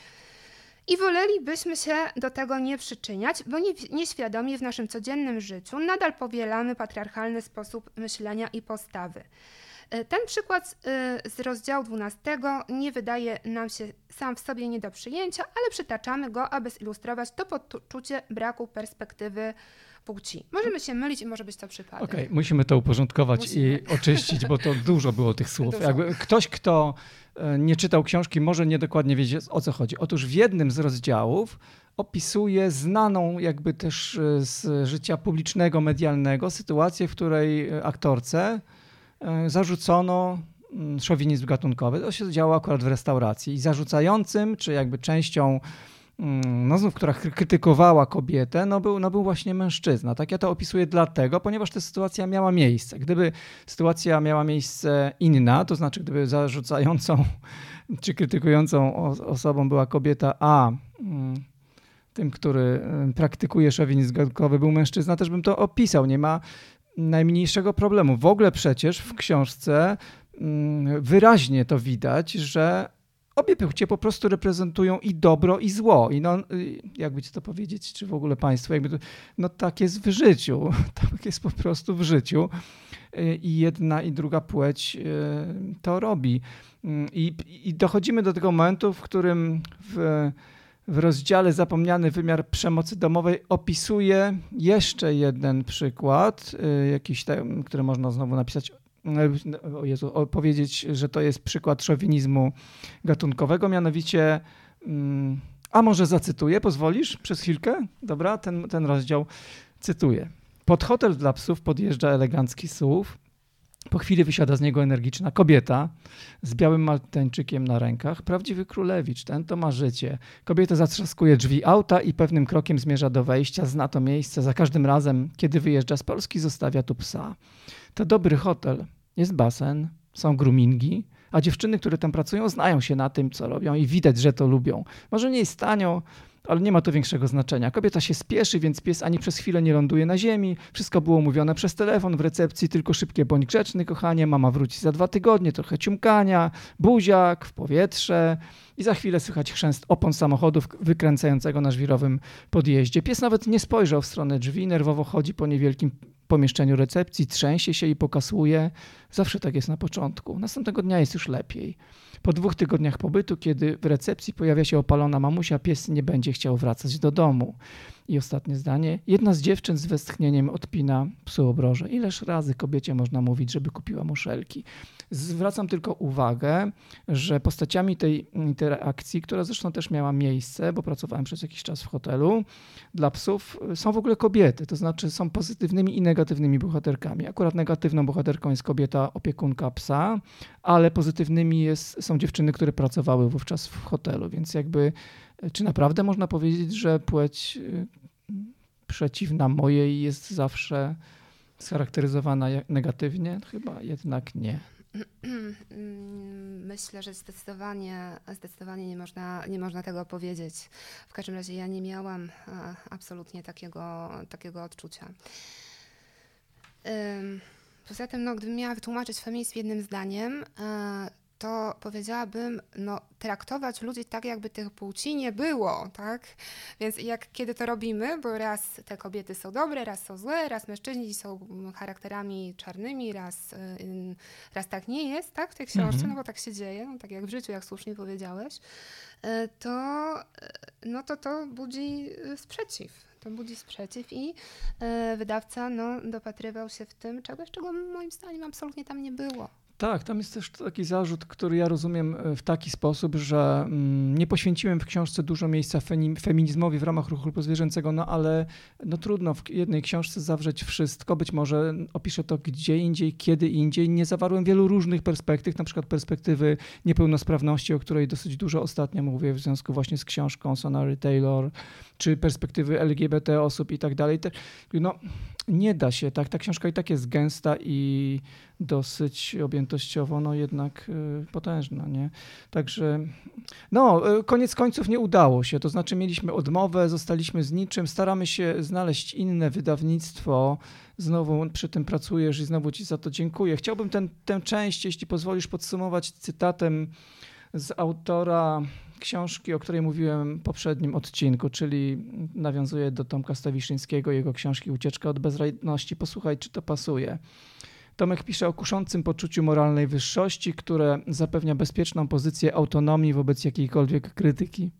I wolelibyśmy się do tego nie przyczyniać, bo nie, nieświadomie w naszym codziennym życiu nadal powielamy patriarchalny sposób myślenia i postawy. E, ten przykład e, z rozdziału 12 nie wydaje nam się sam w sobie nie do przyjęcia, ale przytaczamy go, aby zilustrować to poczucie braku perspektywy płci. Możemy się mylić i może być to przypadek. Okej, okay, musimy to uporządkować musimy. i oczyścić, bo to dużo było tych słów. Jakby ktoś, kto e, nie czytał książki, może niedokładnie wiedzieć o co chodzi. Otóż w jednym z rozdziałów opisuje znaną jakby też z życia publicznego, medialnego sytuację, w której aktorce zarzucono mm, szowinizm gatunkowy. To się działo akurat w restauracji. I zarzucającym, czy jakby częścią, mm, no znów, która krytykowała kobietę, no był, no był właśnie mężczyzna. Tak ja to opisuję dlatego, ponieważ ta sytuacja miała miejsce. Gdyby sytuacja miała miejsce inna, to znaczy gdyby zarzucającą czy krytykującą osobą była kobieta, a mm, tym, który praktykuje szowinizm gatunkowy był mężczyzna, też bym to opisał. Nie ma najmniejszego problemu. W ogóle przecież w książce mm, wyraźnie to widać, że obie płcie po prostu reprezentują i dobro, i zło. I no, y, jakby ci to powiedzieć, czy w ogóle państwo, jakby to, no tak jest w życiu. Tak jest po prostu w życiu. Y, I jedna, i druga płeć y, to robi. Mm, I, i dochodzimy do tego momentu, w którym w w rozdziale Zapomniany wymiar przemocy domowej opisuje jeszcze jeden przykład, y, jakiś, ten, który można znowu napisać, y, o Jezu, powiedzieć, że to jest przykład szowinizmu gatunkowego, mianowicie, mm, a może zacytuję, pozwolisz przez chwilkę? Dobra, ten, ten rozdział cytuję. Pod hotel dla psów podjeżdża elegancki słów. Po chwili wysiada z niego energiczna kobieta z białym maltańczykiem na rękach. Prawdziwy królewicz, ten to ma życie. Kobieta zatrzaskuje drzwi auta i pewnym krokiem zmierza do wejścia. Zna to miejsce. Za każdym razem, kiedy wyjeżdża z Polski, zostawia tu psa. To dobry hotel. Jest basen, są groomingi, a dziewczyny, które tam pracują, znają się na tym, co robią i widać, że to lubią. Może nie jest tanio, ale nie ma to większego znaczenia. Kobieta się spieszy, więc pies ani przez chwilę nie ląduje na ziemi. Wszystko było mówione przez telefon w recepcji, tylko szybkie bądź grzeczny, kochanie. Mama wróci za dwa tygodnie, trochę ciumkania, buziak w powietrze i za chwilę słychać chrzęst opon samochodów wykręcającego na żwirowym podjeździe. Pies nawet nie spojrzał w stronę drzwi, nerwowo chodzi po niewielkim pomieszczeniu recepcji, trzęsie się i pokasuje. Zawsze tak jest na początku. Następnego dnia jest już lepiej. Po dwóch tygodniach pobytu, kiedy w recepcji pojawia się opalona mamusia, pies nie będzie chciał wracać do domu. I ostatnie zdanie. Jedna z dziewczyn z westchnieniem odpina psu obroże. Ileż razy kobiecie można mówić, żeby kupiła muszelki? Zwracam tylko uwagę, że postaciami tej interakcji, która zresztą też miała miejsce, bo pracowałem przez jakiś czas w hotelu, dla psów są w ogóle kobiety, to znaczy są pozytywnymi i negatywnymi bohaterkami. Akurat negatywną bohaterką jest kobieta opiekunka psa, ale pozytywnymi jest, są dziewczyny, które pracowały wówczas w hotelu, więc jakby czy naprawdę można powiedzieć, że płeć y, przeciwna mojej jest zawsze scharakteryzowana negatywnie? Chyba jednak nie. Myślę, że zdecydowanie, zdecydowanie nie, można, nie można tego powiedzieć. W każdym razie ja nie miałam absolutnie takiego, takiego odczucia. Poza tym, no, gdybym miała wytłumaczyć feminizm jednym zdaniem, e, to powiedziałabym, no, traktować ludzi tak, jakby tych płci nie było, tak? Więc jak kiedy to robimy, bo raz te kobiety są dobre, raz są złe, raz mężczyźni są charakterami czarnymi, raz, raz tak nie jest, tak? W tej książce, mhm. no bo tak się dzieje, no, tak jak w życiu, jak słusznie powiedziałeś, e, to, e, no to to budzi sprzeciw to budzi sprzeciw i wydawca no, dopatrywał się w tym czegoś, czego moim zdaniem absolutnie tam nie było. Tak, tam jest też taki zarzut, który ja rozumiem e, w taki sposób, że mm, nie poświęciłem w książce dużo miejsca feminizmowi w ramach ruchu pozwierzęcego, no ale no trudno w jednej książce zawrzeć wszystko. Być może opiszę to gdzie indziej, kiedy indziej. Nie zawarłem wielu różnych perspektyw, na przykład perspektywy niepełnosprawności, o której dosyć dużo ostatnio mówię w związku właśnie z książką Sonary Taylor, czy perspektywy LGBT osób i tak dalej. No, nie da się, tak, ta książka i tak jest gęsta i dosyć objętościowo, no jednak y, potężna, nie? Także, no, y, koniec końców nie udało się, to znaczy mieliśmy odmowę, zostaliśmy z niczym, staramy się znaleźć inne wydawnictwo, znowu przy tym pracujesz i znowu ci za to dziękuję. Chciałbym ten, tę część, jeśli pozwolisz, podsumować cytatem z autora książki, o której mówiłem w poprzednim odcinku, czyli nawiązuję do Tomka Stawiszyńskiego, jego książki Ucieczka od bezradności. Posłuchaj, czy to pasuje. Tomek pisze o kuszącym poczuciu moralnej wyższości, które zapewnia bezpieczną pozycję autonomii wobec jakiejkolwiek krytyki.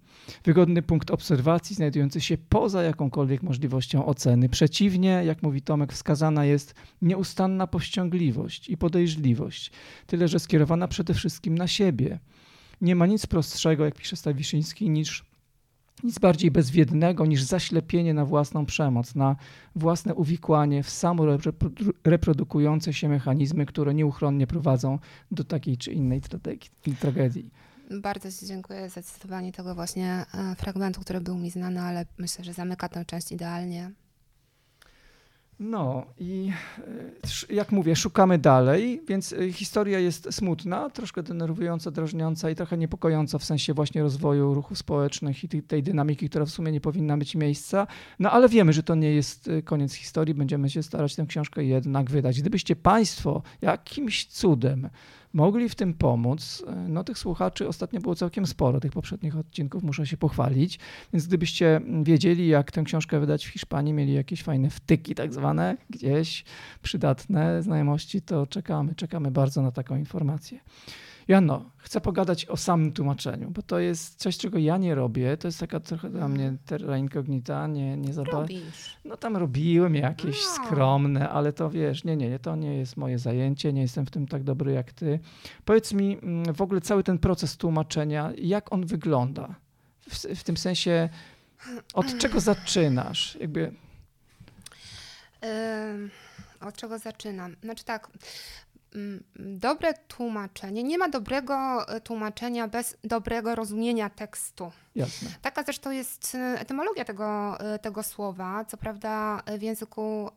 Wygodny punkt obserwacji znajdujący się poza jakąkolwiek możliwością oceny. Przeciwnie, jak mówi Tomek, wskazana jest nieustanna powściągliwość i podejrzliwość, tyle że skierowana przede wszystkim na siebie. Nie ma nic prostszego, jak pisze Stawiszyński, niż nic bardziej bezwiednego niż zaślepienie na własną przemoc, na własne uwikłanie w samoreprodukujące się mechanizmy, które nieuchronnie prowadzą do takiej czy innej tragedii. Bardzo Ci dziękuję za cytowanie tego właśnie e, fragmentu, który był mi znany, ale myślę, że zamyka tę część idealnie. No i e, jak mówię, szukamy dalej, więc e, historia jest smutna, troszkę denerwująca, drażniąca i trochę niepokojąca w sensie właśnie rozwoju ruchów społecznych i tej dynamiki, która w sumie nie powinna mieć miejsca. No ale wiemy, że to nie jest e, koniec historii, będziemy się starać tę książkę jednak wydać. Gdybyście Państwo jakimś cudem mogli w tym pomóc. No tych słuchaczy ostatnio było całkiem sporo, tych poprzednich odcinków muszę się pochwalić, więc gdybyście wiedzieli, jak tę książkę wydać w Hiszpanii, mieli jakieś fajne wtyki tak zwane, gdzieś przydatne znajomości, to czekamy, czekamy bardzo na taką informację. Jano, chcę pogadać o samym tłumaczeniu, bo to jest coś, czego ja nie robię. To jest taka trochę dla mnie terra incognita, nie, nie za No tam robiłem jakieś no. skromne, ale to wiesz, nie, nie, nie, to nie jest moje zajęcie, nie jestem w tym tak dobry jak ty. Powiedz mi mm, w ogóle cały ten proces tłumaczenia, jak on wygląda? W, w tym sensie, od czego zaczynasz? Jakby... od czego zaczynam? Znaczy tak, Mm, dobre tłumaczenie, nie ma dobrego e, tłumaczenia bez dobrego rozumienia tekstu. Jasne. Taka zresztą jest e, etymologia tego, e, tego słowa. Co prawda w języku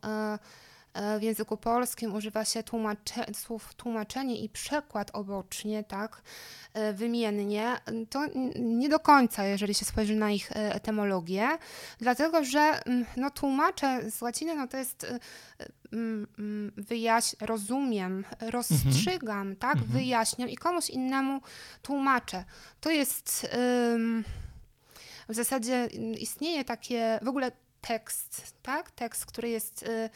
w języku polskim używa się tłumacze, słów tłumaczenie i przekład obocznie, tak, wymiennie. To nie do końca, jeżeli się spojrzy na ich etymologię, dlatego że mm, no, tłumacze z łaciny no, to jest Mm, mm, wyjaś rozumiem, rozstrzygam, mhm. tak, mhm. wyjaśniam i komuś innemu tłumaczę. To jest w zasadzie istnieje takie, w ogóle tekst, tak? Tekst, który jest y, y,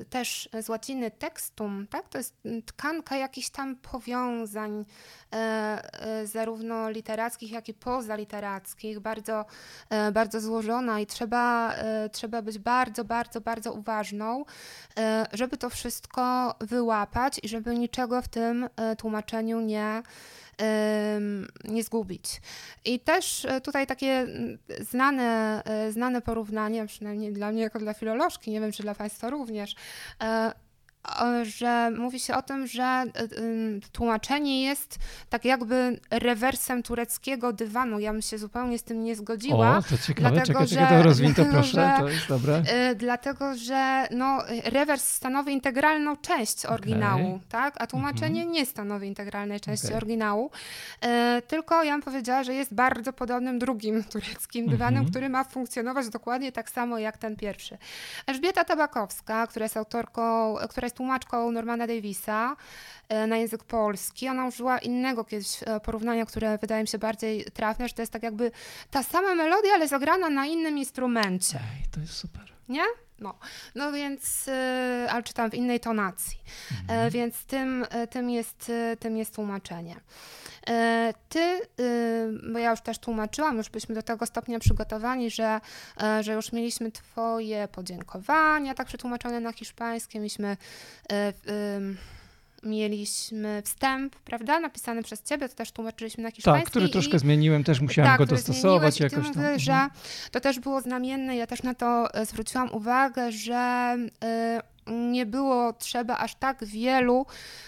y, też z łaciny tekstum, tak? To jest tkanka jakichś tam powiązań, zarówno literackich, jak i pozaliterackich, bardzo, bardzo złożona i trzeba, trzeba być bardzo, bardzo, bardzo uważną, żeby to wszystko wyłapać i żeby niczego w tym tłumaczeniu nie nie zgubić. I też e, tutaj takie znane, e, znane porównanie, przynajmniej dla mnie jako dla filolożki, nie wiem czy dla Państwa również, e, że mówi się o tym, że tłumaczenie jest tak jakby rewersem tureckiego dywanu. Ja bym się zupełnie z tym nie zgodziła. O, to ciekawe, dlatego, czekaj, że, czekaj, to rozwiń to proszę, że, to jest dobre. Dlatego, że no, rewers stanowi integralną część oryginału, okay. tak? a tłumaczenie mhm. nie stanowi integralnej części okay. oryginału. Tylko ja bym powiedziała, że jest bardzo podobnym drugim tureckim dywanem, mhm. który ma funkcjonować dokładnie tak samo jak ten pierwszy. Elżbieta Tabakowska, która jest autorką, która jest tłumaczką Normana Davisa e, na język polski. Ona użyła innego kiedyś e, porównania, które wydaje mi się bardziej trafne, że to jest tak jakby ta sama melodia, ale zagrana na innym instrumencie. Ej, to jest super. Nie? No, no więc, e, ale czytam w innej tonacji, mhm. więc tym, tym, jest, tym jest tłumaczenie. Ty, bo ja już też tłumaczyłam, już byliśmy do tego stopnia przygotowani, że, że już mieliśmy Twoje podziękowania, tak przetłumaczone na hiszpańskie, mieliśmy mieliśmy wstęp, prawda, napisany przez ciebie, to też tłumaczyliśmy na hiszpański. Tak, który i- troszkę zmieniłem, też musiałem tak, go dostosować jakoś tam. Mhm. że to też było znamienne, ja też na to e, zwróciłam uwagę, że y, nie było trzeba aż tak wielu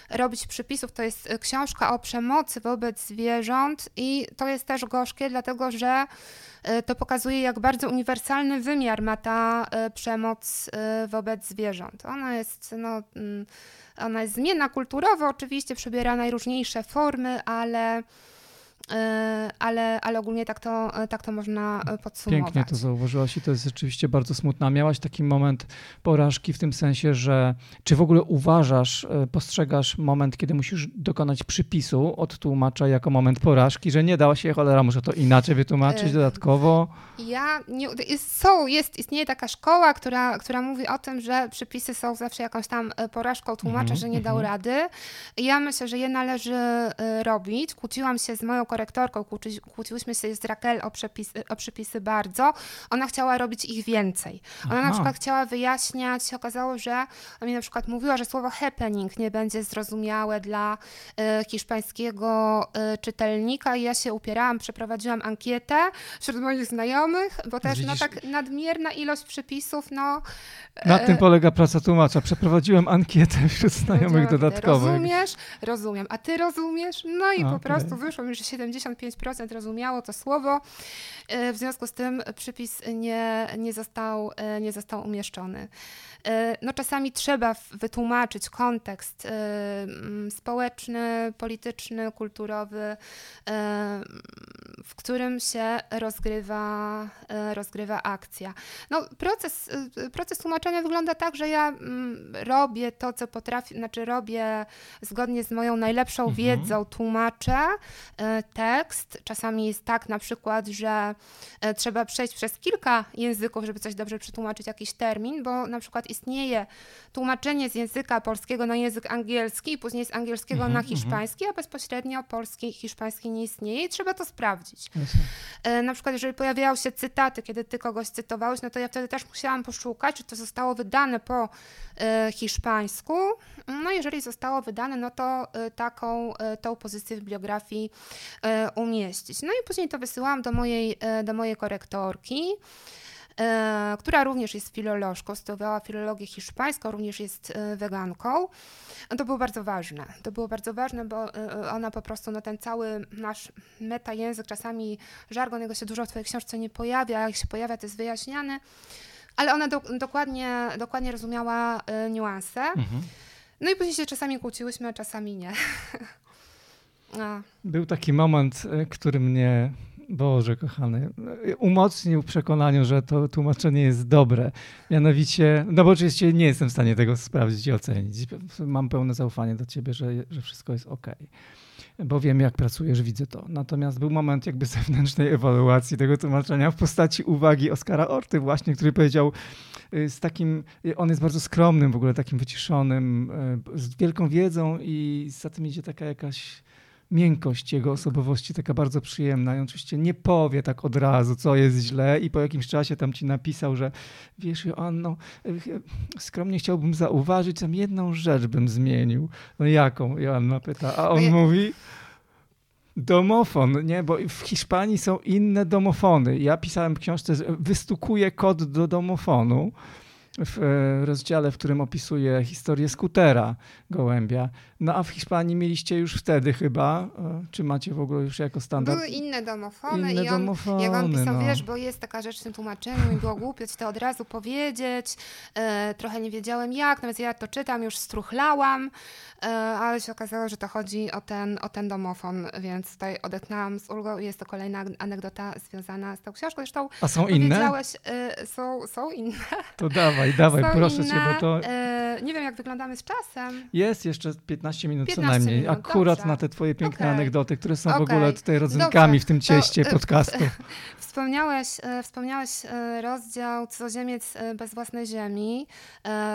robić przepisów. To jest e, książka o przemocy wobec zwierząt i to jest też gorzkie, dlatego że e, to pokazuje, jak bardzo uniwersalny wymiar ma ta e, przemoc wobec zwierząt. Ona jest, no, mm, ona jest zmienna kulturowo, oczywiście przybiera najróżniejsze formy, ale, ale, ale ogólnie tak to, e, tak to można e, podsumować. Pięknie to zauważyłaś i to jest rzeczywiście bardzo smutne. A miałaś taki moment porażki w tym sensie, że czy w ogóle uważasz, e, postrzegasz moment, kiedy musisz dokonać przypisu od tłumacza jako moment porażki, że nie dało się, cholera, muszę to inaczej wytłumaczyć E, dodatkowo? Ja nie, jest, są, jest, istnieje taka szkoła, która, która mówi o tym, że przepisy są zawsze jakąś tam e, porażką tłumacza, Mhm, że nie dał mhm. rady. Ja myślę, że je należy e, robić. Kłóciłam się z moją korektorką, kłóci, kłóciłyśmy się z Raquel o przepisy, o przepisy bardzo. Ona chciała robić ich więcej. Ona na Aha. przykład chciała wyjaśniać, się okazało, że ona mi na przykład mówiła, że słowo happening nie będzie zrozumiałe dla e, hiszpańskiego e, czytelnika i ja się upierałam, przeprowadziłam ankietę wśród moich znajomych, bo też no, Widzisz- tak nadmierna ilość przepisów, no... Na e, tym polega praca tłumacza. Przeprowadziłem ankietę wśród znajomych dodatkowych. Rozumiesz? Rozumiem. A ty rozumiesz? No i po Okej. prostu wyszło mi, że 75% rozumiało to słowo. E, W związku z tym przypis nie, nie, został, e, nie został umieszczony. E, No czasami trzeba wytłumaczyć kontekst e, mm, społeczny, polityczny, kulturowy, e, w którym się rozgrywa, rozgrywa akcja. No, proces, y, proces tłumaczenia wygląda tak, że ja mm, robię to, co potrafię, znaczy robię zgodnie z moją najlepszą Mhm. wiedzą, tłumaczę tekst. Czasami jest tak na przykład, że trzeba przejść przez kilka języków, żeby coś dobrze przetłumaczyć jakiś termin, bo na przykład istnieje tłumaczenie z języka polskiego na język angielski później z angielskiego Mhm, na mhm. hiszpański, a bezpośrednio polski i hiszpański nie istnieje i trzeba to sprawdzić. Jasne. E, Na przykład, jeżeli pojawiały się cytaty, kiedy ty kogoś cytowałeś, no to ja wtedy też musiałam poszukać, czy to zostało wydane po e, hiszpańsku. No, jeżeli zostało wydane, no to e, taką tą pozycję w bibliografii umieścić. No i później to wysyłałam do mojej, do mojej korektorki. E, która również jest filolożką, studiowała filologię hiszpańską, również jest e, weganką. No To było bardzo ważne. To było bardzo ważne, bo e, ona po prostu, no ten cały nasz metajęzyk, czasami żargon, jego się dużo w twojej książce nie pojawia, a jak się pojawia, to jest wyjaśniany, ale ona do, dokładnie, dokładnie rozumiała e, niuanse. Mhm. No i później się czasami kłóciłyśmy, a czasami nie. A, Był taki moment, który mnie, Boże kochany, umocnił w przekonaniu, że to tłumaczenie jest dobre. Mianowicie, no bo oczywiście nie jestem w stanie tego sprawdzić i ocenić. Mam pełne zaufanie do ciebie, że, że wszystko jest ok. Bo wiem, jak pracujesz, widzę to. Natomiast był moment jakby zewnętrznej ewaluacji tego tłumaczenia w postaci uwagi Oskara Orty właśnie, który powiedział y, z takim, y, on jest bardzo skromnym w ogóle, takim wyciszonym, y, z wielką wiedzą i za tym idzie taka jakaś miękkość jego osobowości, taka bardzo przyjemna. I on oczywiście nie powie tak od razu, co jest źle i po jakimś czasie tam ci napisał, że wiesz Joanno, skromnie chciałbym zauważyć, tam jedną rzecz bym zmienił. No jaką? Joanna pyta, a on No ja- mówi... Domofon, nie, bo w Hiszpanii są inne domofony. Ja pisałem w książce, że wystukuję kod do domofonu w e, rozdziale, w którym opisuję historię skutera gołębia. No a w Hiszpanii mieliście już wtedy chyba, e, czy macie w ogóle już jako standard? były inne domofony Inne i on, domofony, jak on pisał, no. wiesz, bo jest taka rzecz w tym tłumaczeniu i było głupio ci to od razu powiedzieć, e, trochę nie wiedziałem jak, nawet ja to czytam, już struchlałam, e, ale się okazało, że to chodzi o ten, o ten domofon, więc tutaj odetchnęłam z ulgą i jest to kolejna anegdota związana z tą książką. Zresztą A są inne? e, są, są inne. To dawaj, dawaj, są proszę inne. cię, bo to E, nie wiem, jak wyglądamy z czasem. jest jeszcze 15 minut 15 co najmniej. minut, Akurat dobrze. na te twoje piękne Okej. anegdoty, które są w Okej. ogóle tutaj rodzynkami Dobrze. w tym To, cieście e, podcastu. Wspomniałeś, e, wspomniałeś e, rozdział Cudzoziemiec bez własnej ziemi,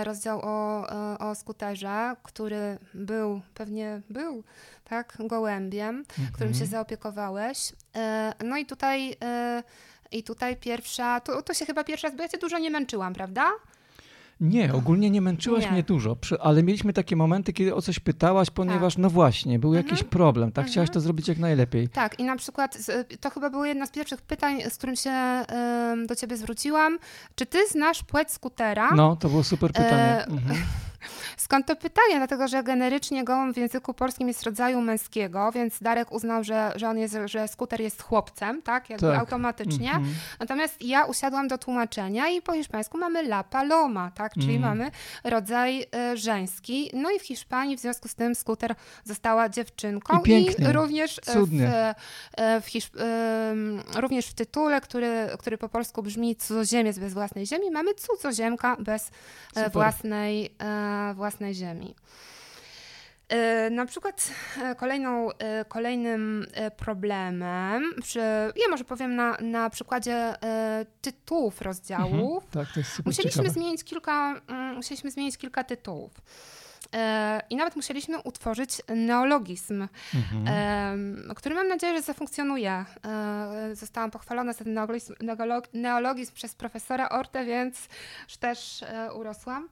rozdział o, o skuterze, który był, pewnie był, tak, gołębiem, którym się Mhm. zaopiekowałeś. No i tutaj, i tutaj pierwsza, to, to się chyba pierwsza bo ja cię dużo nie męczyłam, prawda? Nie, ogólnie nie męczyłaś Nie. mnie dużo, ale mieliśmy takie momenty, kiedy o coś pytałaś, ponieważ no właśnie, był jakiś problem, tak? Chciałaś to zrobić jak najlepiej. Tak, i na przykład to chyba było jedno z pierwszych pytań, z którym się do ciebie zwróciłam. Czy ty znasz płeć skutera? No, to było super pytanie. E, Mhm. Skąd to pytanie? Dlatego, że generycznie gołąb w języku polskim jest rodzaju męskiego, więc Darek uznał, że, że on jest, że skuter jest chłopcem, tak? Jakby Tak. automatycznie. Mhm. Natomiast ja usiadłam do tłumaczenia i po hiszpańsku mamy la paloma, tak? Czyli Mm. mamy rodzaj e, żeński. No i w Hiszpanii w związku z tym skuter została dziewczynką I pięknie. również e, Cudnie. w, e, w Hiszp- em, również w tytule, który, który po polsku brzmi cudzoziemiec bez własnej ziemi, mamy cudzoziemka bez e, Super. własnej, e, własnej ziemi. E, Na przykład e, kolejną, e, kolejnym problemem, przy, ja może powiem na, na przykładzie tytułów rozdziałów, Tak, to jest super musieliśmy ciekawe. zmienić, kilka, mm, musieliśmy zmienić kilka tytułów. I nawet musieliśmy utworzyć neologizm, Mhm. który mam nadzieję, że zafunkcjonuje. Zostałam pochwalona za ten neologizm, neolog- neologizm przez profesora Ortę, więc też urosłam.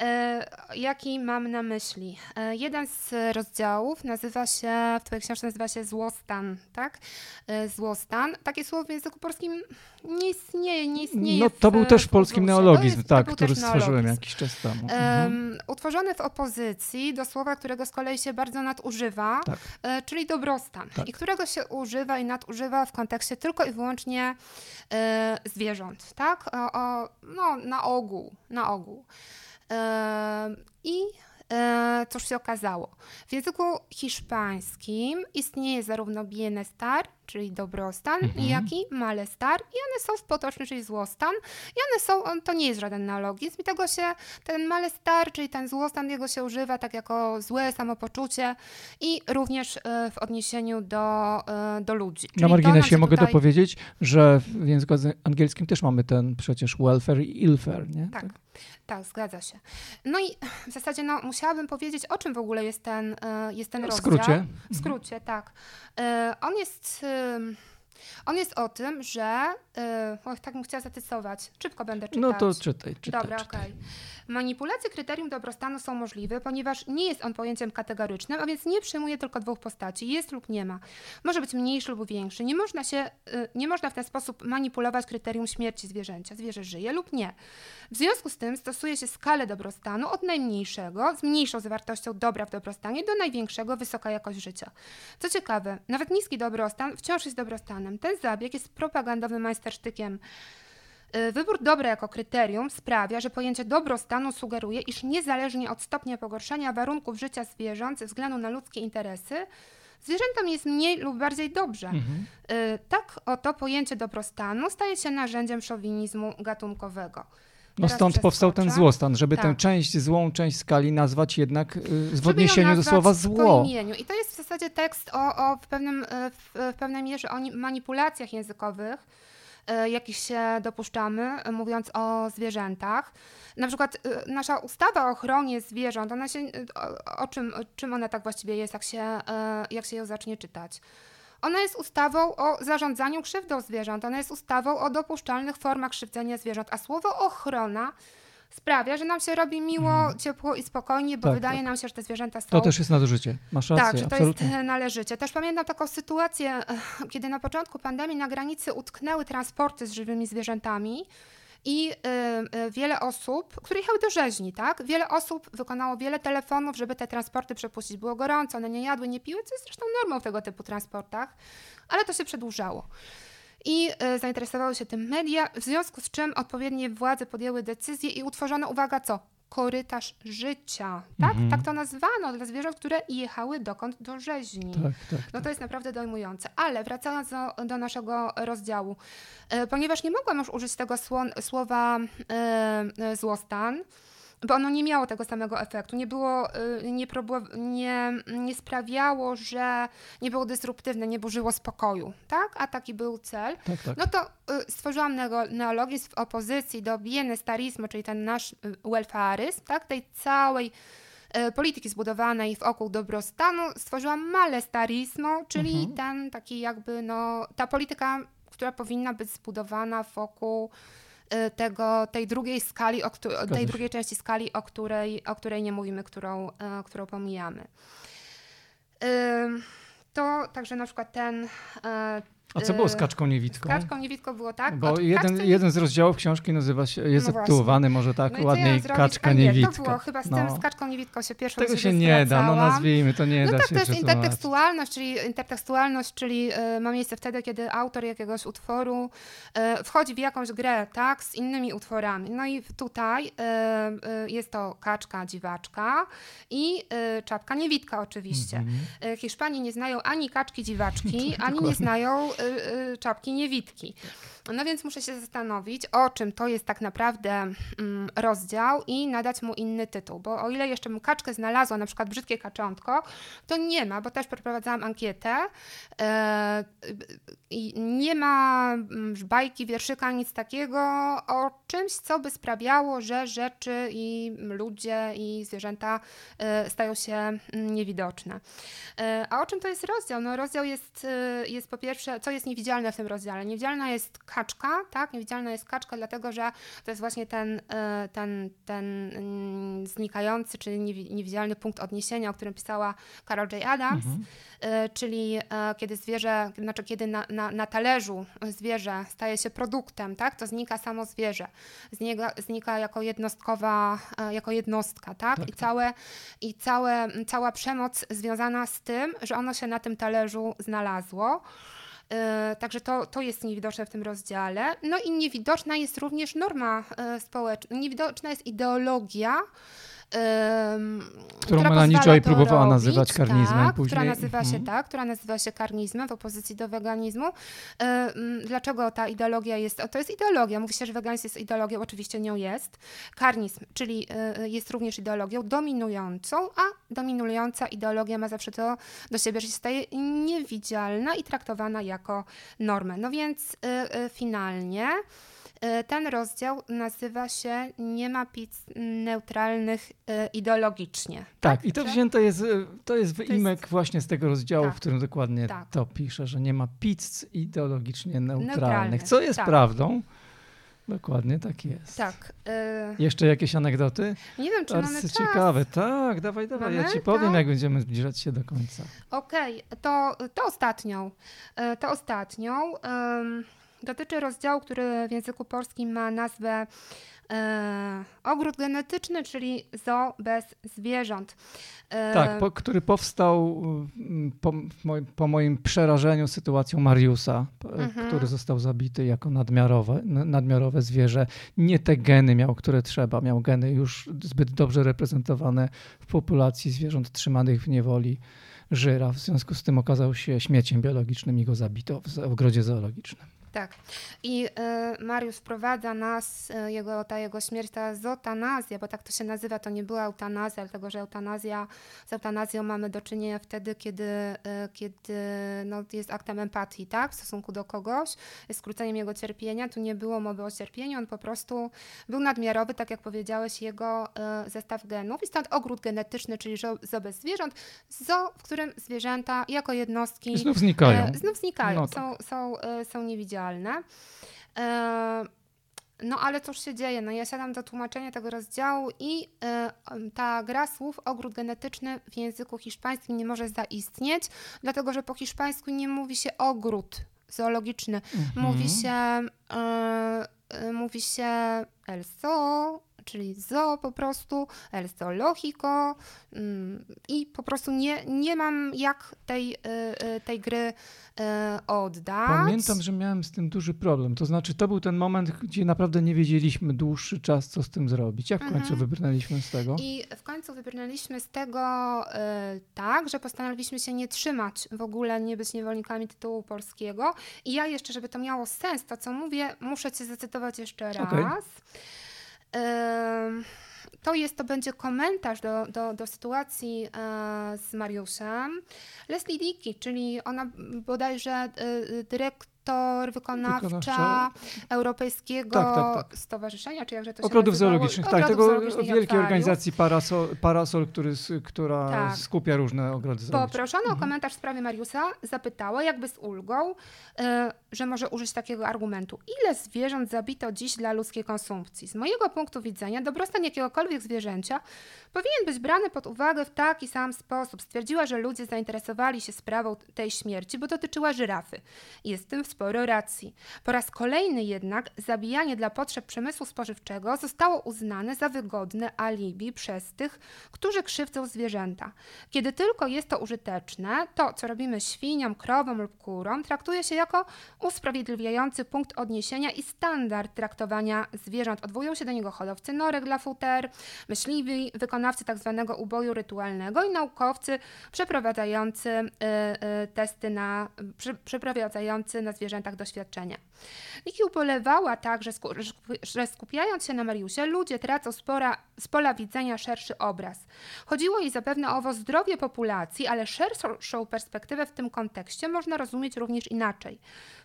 E, Jaki mam na myśli? E, Jeden z rozdziałów nazywa się, w Twojej książce nazywa się złostan, tak? E, Złostan. Takie słowo w języku polskim nie istnieje, nie istnieje No to w- był też w polski Ursusie. neologizm, jest- tak, który stworzyłem jakiś czas temu. Mhm. Utworzony w opozycji do słowa, którego z kolei się bardzo nadużywa, Tak. czyli dobrostan. Tak. I którego się używa i nadużywa w kontekście tylko i wyłącznie zwierząt, tak? O, o, no, na ogół, na ogół. I e, cóż się okazało? W języku hiszpańskim istnieje zarówno bienestar, czyli dobrostan, Mhm. jak i malestar i one są w potoczny, czyli złostan i one są, on, to nie jest żaden neologizm i tego się, ten malestar, czyli ten złostan, jego się używa tak jako złe samopoczucie i również e, w odniesieniu do, e, do ludzi. Czyli Na marginesie mogę tutaj- dopowiedzieć, że w języku angielskim też mamy ten przecież welfare i illfare, nie? Tak, tak, zgadza się. No i w zasadzie no, musiałabym powiedzieć, o czym w ogóle jest ten, e, jest ten W rozdział. skrócie. W skrócie, tak. On jest, ym, on jest o tym, że, e, oj, tak bym chciała zatysować, szybko będę czytać. No to czytaj, czytaj. Dobra, okej. Manipulacje kryterium dobrostanu są możliwe, ponieważ nie jest on pojęciem kategorycznym, a więc nie przyjmuje tylko dwóch postaci, jest lub nie ma. Może być mniejszy lub większy. Nie można, się, y, nie można w ten sposób manipulować kryterium śmierci zwierzęcia. Zwierzę żyje lub nie. W związku z tym stosuje się skalę dobrostanu od najmniejszego, z mniejszą zawartością dobra w dobrostanie, do największego, wysoka jakość życia. Co ciekawe, nawet niski dobrostan wciąż jest dobrostanem. Ten zabieg jest propagandowym majstersztykiem Y, Wybór dobra jako kryterium sprawia, że pojęcie dobrostanu sugeruje, iż niezależnie od stopnia pogorszenia warunków życia zwierząt ze względu na ludzkie interesy, zwierzętom jest mniej lub bardziej dobrze. Mhm. Y, Tak oto pojęcie dobrostanu staje się narzędziem szowinizmu gatunkowego. No stąd powstał ten złostan, żeby tę Tak. część, złą część skali nazwać jednak y, w odniesieniu do słowa zło. I to jest w zasadzie tekst o, o w, pewnym, e, w, w pewnej mierze o ni- manipulacjach językowych, e, jakich się dopuszczamy, mówiąc o zwierzętach. Na przykład nasza ustawa o ochronie zwierząt, ona się, o, o czym, czym ona tak właściwie jest, jak się, jak się ją zacznie czytać? Ona jest ustawą o zarządzaniu krzywdą zwierząt, ona jest ustawą o dopuszczalnych formach krzywdzenia zwierząt, a słowo ochrona sprawia, że nam się robi miło, ciepło i spokojnie, bo Tak, wydaje tak. nam się, że te zwierzęta są To też jest nadużycie. Masz rację, tak, że to absolutnie. jest należycie. Też pamiętam taką sytuację, kiedy na początku pandemii na granicy utknęły transporty z żywymi zwierzętami i e, e, wiele osób, które jechały do rzeźni, tak? Wiele osób wykonało wiele telefonów, żeby te transporty przepuścić. Było gorąco, one nie jadły, nie piły, co jest zresztą normą w tego typu transportach, ale to się przedłużało. I e, zainteresowały się tym media, w związku z czym odpowiednie władze podjęły decyzję i utworzono, uwaga, co? Korytarz życia, tak? Mhm. Tak to nazwano dla zwierząt, które jechały dokąd do rzeźni. Tak, tak. No to jest naprawdę dojmujące. Ale wracając do, do naszego rozdziału, e, ponieważ nie mogłam już użyć tego sło, słowa e, e, złostan, bo ono nie miało tego samego efektu, nie było, e, nie, nie, nie sprawiało, że nie było dysruptywne, nie burzyło spokoju, tak? A taki był cel. tak, tak. No to y, stworzyłam neologizm w opozycji do bienestarizmu, czyli ten nasz y, welfaryzm, tak? tej całej y, polityki zbudowanej wokół dobrostanu. Stworzyłam malestarizmu, czyli Mhm. ten taki jakby, no, ta polityka, która powinna być zbudowana wokół y, tego, tej drugiej skali, o, tej drugiej części skali, o której, o której nie mówimy, którą, y, którą pomijamy. To także na przykład ten. A co było z kaczką Z niewidką? kaczką niewidką było tak? Bo jeden, kaczce jeden z rozdziałów książki nazywa się, jest No może tak No ładniej? Kaczka niewidka. To było chyba z No. tym, z kaczką niewidką się pierwszą Tego się nie da, no nazwijmy, to nie No da tak, się to jest przetłumaczyć. intertekstualność, czyli intertekstualność, czyli y, ma miejsce wtedy, kiedy autor jakiegoś utworu y, wchodzi w jakąś grę, tak, z innymi utworami. No i tutaj y, jest to kaczka, dziwaczka i czapka niewidka oczywiście. Mhm. Y, Hiszpanie nie znają ani kaczki dziwaczki, ani nie znają czapki niewidki. No więc muszę się zastanowić, o czym to jest tak naprawdę mm, rozdział i nadać mu inny tytuł. Bo o ile jeszcze bym kaczkę znalazła, na przykład brzydkie kaczątko, to nie ma, bo też przeprowadzałam ankietę e, nie ma mm, bajki, wierszyka, nic takiego o czymś, co by sprawiało, że rzeczy i ludzie i zwierzęta e, stają się mm, niewidoczne. E, A o czym to jest rozdział? No rozdział jest, jest po pierwsze, co jest niewidzialne w tym rozdziale? Niewidzialna jest kaczka, tak? Niewidzialna jest kaczka, dlatego że to jest właśnie ten, e, ten, ten mm, znikający, czy niewi- niewidzialny punkt odniesienia, o którym pisała Carol J. Adams, e, czyli e, kiedy zwierzę, znaczy kiedy na, na, na talerzu zwierzę staje się produktem, tak? To znika samo zwierzę. Znika, znika jako jednostkowa, jako jednostka, tak? Tak, I tak. całe, i całe, cała przemoc związana z tym, że ono się na tym talerzu znalazło. E, Także to, to jest niewidoczne w tym rozdziale. No i niewidoczna jest również norma e, społeczna, niewidoczna jest ideologia. Którą która Melanie próbowała robić, nazywać karnizmem tak, później. Która nazywa się Mhm. tak, która nazywa się karnizmem w opozycji do weganizmu. E, Dlaczego ta ideologia jest? o, To jest ideologia. Mówi się, że weganizm jest ideologią, oczywiście nią jest. Karnizm, czyli e, jest również ideologią dominującą, a dominująca ideologia ma zawsze to do siebie, że się staje niewidzialna i traktowana jako normę. No więc e, e, finalnie e, ten rozdział nazywa się Nie ma pizz neutralnych e, ideologicznie. Tak, i to wzięte jest, y, to jest wyimek jest- właśnie z tego rozdziału, Tak. w którym dokładnie Tak. to pisze, że nie ma pizz ideologicznie neutralnych, Neutralnych, co jest tak. prawdą. Dokładnie tak jest. Tak. e, Jeszcze jakieś anegdoty? nie wiem, czy mamy Bardzo czas. ciekawe. Tak, dawaj, dawaj. Ja Mamy? ci powiem, Tak? jak będziemy zbliżać się do końca. Okej, to, to ostatnią. E, To ostatnią. Dotyczy rozdziału, który w języku polskim ma nazwę e, ogród genetyczny, czyli zoo bez zwierząt. E, Tak, po, który powstał mm, po, po moim przerażeniu sytuacją Mariusa, p- Mhm. który został zabity jako nadmiarowe, nadmiarowe zwierzę. Nie te geny miał, które trzeba. Miał geny już zbyt dobrze reprezentowane w populacji zwierząt trzymanych w niewoli żyraf. W związku z tym okazał się śmieciem biologicznym i go zabito w ogrodzie zoologicznym. Tak. I e, Mariusz wprowadza nas, e, jego, ta jego śmierć, ta zotanazja, bo tak to się nazywa, to nie była eutanazja, dlatego że eutanazja, z eutanazją mamy do czynienia wtedy, kiedy, e, kiedy no, jest aktem empatii, tak, w stosunku do kogoś, jest skróceniem jego cierpienia. Tu nie było mowy o cierpieniu, on po prostu był nadmiarowy, tak jak powiedziałeś, jego zestaw genów. I stąd ogród genetyczny, czyli zo, zo bez zwierząt, zo, w którym zwierzęta jako jednostki znów znikają. Znów znikają, No są, są, e, są niewidzialne. E, no ale cóż się dzieje? No ja siadam do tłumaczenia tego rozdziału i e, ta gra słów ogród genetyczny w języku hiszpańskim nie może zaistnieć, dlatego że po hiszpańsku nie mówi się ogród zoologiczny. Mówi się e, mówi się el zoo, czyli zoo po prostu, el zoológico mm, i po prostu nie, nie mam jak tej, e, e, tej gry e, oddać. Pamiętam, że miałem z tym duży problem. To znaczy, to był ten moment, gdzie naprawdę nie wiedzieliśmy dłuższy czas, co z tym zrobić. Jak w końcu Mhm. wybrnęliśmy z tego? I w końcu wybrnęliśmy z tego tak, że postanowiliśmy się nie trzymać w ogóle, nie być niewolnikami tytułu polskiego. I ja jeszcze, żeby to miało sens, to co mówię, muszę cię zacytować jeszcze raz. Okej. To jest, to będzie komentarz do, do, do sytuacji e, z Mariuszem. Leslie Dickey, czyli ona bodajże e, dyrektor wykonawcza, Wykonawcza. Europejskiego Tak, tak, tak. Stowarzyszenia, czy jakże to się Ogrodów nazywało? zoologicznych, tak, tego wielkiej organizacji Parasol, Parasol który, która Tak. skupia różne ogrody zoologiczne. Poproszona Mhm. o komentarz w sprawie Mariusa zapytała, jakby z ulgą, e, że może użyć takiego argumentu. Ile zwierząt zabito dziś dla ludzkiej konsumpcji? Z mojego punktu widzenia dobrostan jakiegokolwiek zwierzęcia powinien być brany pod uwagę w taki sam sposób. Stwierdziła, że ludzie zainteresowali się sprawą tej śmierci, bo dotyczyła żyrafy. Jest w tym sporo racji. Po raz kolejny jednak zabijanie dla potrzeb przemysłu spożywczego zostało uznane za wygodne alibi przez tych, którzy krzywdzą zwierzęta. Kiedy tylko jest to użyteczne, to, co robimy świniom, krowom lub kurom, traktuje się jako usprawiedliwiający punkt odniesienia i standard traktowania zwierząt. Odwołują się do niego hodowcy norek dla futer, myśliwi, wykonawcy tzw. uboju rytualnego i naukowcy przeprowadzający y, y, testy na, prze, przeprowadzający na zwierzętach doświadczenia. Niki ubolewała także, sku- że skupiając się na Mariusie, ludzie tracą z, pora, z pola widzenia szerszy obraz. Chodziło jej zapewne o zdrowie populacji, ale szerszą perspektywę w tym kontekście można rozumieć również inaczej.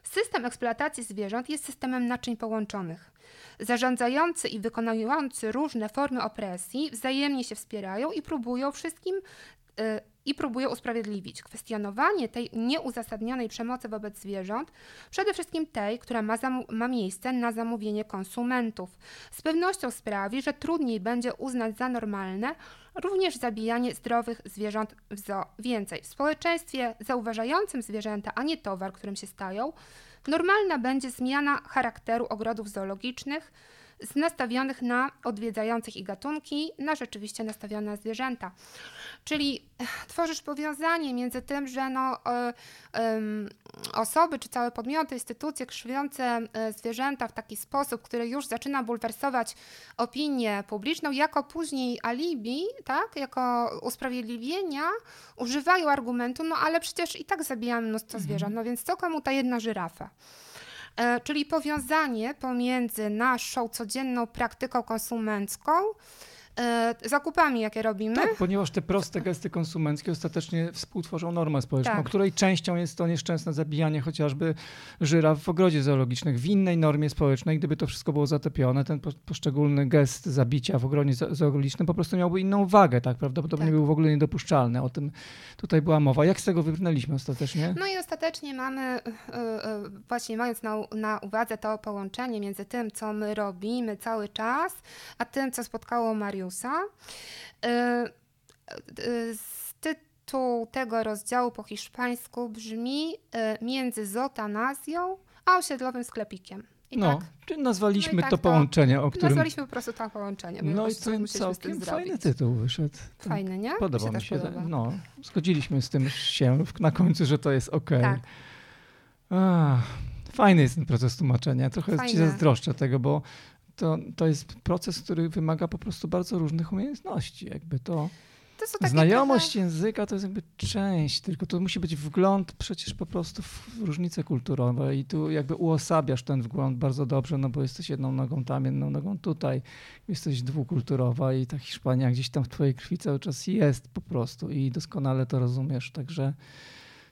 System eksploatacji zwierząt jest systemem naczyń połączonych. Zarządzający i wykonujący różne formy opresji wzajemnie się wspierają i próbują wszystkim y, i próbują usprawiedliwić. Kwestionowanie tej nieuzasadnionej przemocy wobec zwierząt, przede wszystkim tej, która ma, ma miejsce na zamówienie konsumentów, z pewnością sprawi, że trudniej będzie uznać za normalne również zabijanie zdrowych zwierząt w zoo. Więcej, w społeczeństwie zauważającym zwierzęta, a nie towar, którym się stają, normalna będzie zmiana charakteru ogrodów zoologicznych z nastawionych na odwiedzających i gatunki, na rzeczywiście nastawione na zwierzęta. Czyli tworzysz powiązanie między tym, że no, e, osoby czy całe podmioty, instytucje krzywiące e, zwierzęta w taki sposób, który już zaczyna bulwersować opinię publiczną, jako później alibi, tak, jako usprawiedliwienia, używają argumentu, no ale przecież i tak zabijamy mnóstwo zwierząt, no więc co komu ta jedna żyrafa? E, czyli powiązanie pomiędzy naszą codzienną praktyką konsumencką, zakupami, jakie robimy, Tak, ponieważ te proste gesty konsumenckie ostatecznie współtworzą normę społeczną, Tak. której częścią jest to nieszczęsne zabijanie chociażby żyraf w ogrodzie zoologicznym. W innej normie społecznej, gdyby to wszystko było zatopione, ten po- poszczególny gest zabicia w ogrodzie zo- zoologicznym po prostu miałby inną wagę, tak? Prawdopodobnie Tak. był w ogóle niedopuszczalny. O tym tutaj była mowa. Jak z tego wybrnęliśmy ostatecznie? No i ostatecznie mamy, e, e, właśnie mając na, na uwadze to połączenie między tym, co my robimy cały czas, a tym, co spotkało Mariusa. E, e, z tytuł tego rozdziału po hiszpańsku brzmi e, między zotanazją a osiedlowym sklepikiem. I no, tak czy nazwaliśmy No tak to to połączenie, o którym... nazwaliśmy po prostu to połączenie. No i to całkiem fajny tytuł wyszedł. Fajny, nie? Podoba mi też się. podoba. No, zgodziliśmy z tym się na końcu, że to jest ok. Tak. fajny jest ten proces tłumaczenia. Trochę ci Fajne. zazdroszczę tego, bo to, to jest proces, który wymaga po prostu bardzo różnych umiejętności. Jakby to To znajomość trochę- języka to jest jakby część, tylko to musi być wgląd przecież po prostu w różnice kulturowe i tu jakby uosabiasz ten wgląd bardzo dobrze, no bo jesteś jedną nogą tam, jedną nogą tutaj, jesteś dwukulturowa i ta Hiszpania gdzieś tam w twojej krwi cały czas jest po prostu i doskonale to rozumiesz, także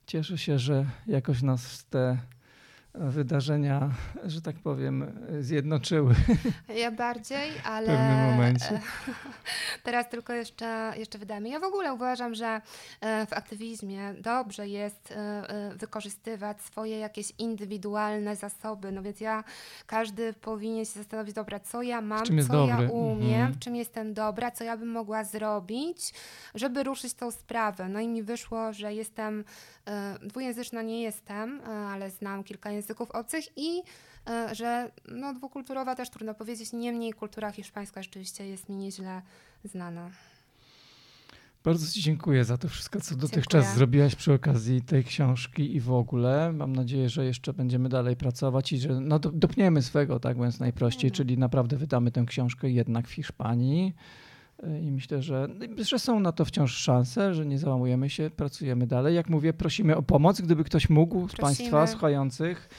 cieszę się, że jakoś nas te wydarzenia, że tak powiem, zjednoczyły. Ja bardziej, ale pewnym momencie. teraz tylko jeszcze, jeszcze wydamy. Ja w ogóle uważam, że e, w aktywizmie dobrze jest e, e, wykorzystywać swoje jakieś indywidualne zasoby. No więc ja, każdy powinien się zastanowić, dobra, co ja mam, co ja dobry? umiem, Mhm. w czym jestem dobra, co ja bym mogła zrobić, żeby ruszyć tą sprawę. No i mi wyszło, że jestem, dwujęzyczna nie jestem, ale znam kilka języków obcych i e, że no, dwukulturowa też trudno powiedzieć, niemniej kultura hiszpańska rzeczywiście jest mi nieźle znana. Bardzo Ci dziękuję za to wszystko, co dotychczas Dziękuję. zrobiłaś przy okazji tej książki i w ogóle. Mam nadzieję, że jeszcze będziemy dalej pracować i że no, do- dopniemy swego, tak mówiąc najprościej, Mhm. czyli naprawdę wydamy tę książkę jednak w Hiszpanii. Y, I myślę, że, że są na to wciąż szanse, że nie załamujemy się, pracujemy dalej. Jak mówię, prosimy o pomoc, gdyby ktoś mógł z Prosimy. Państwa słuchających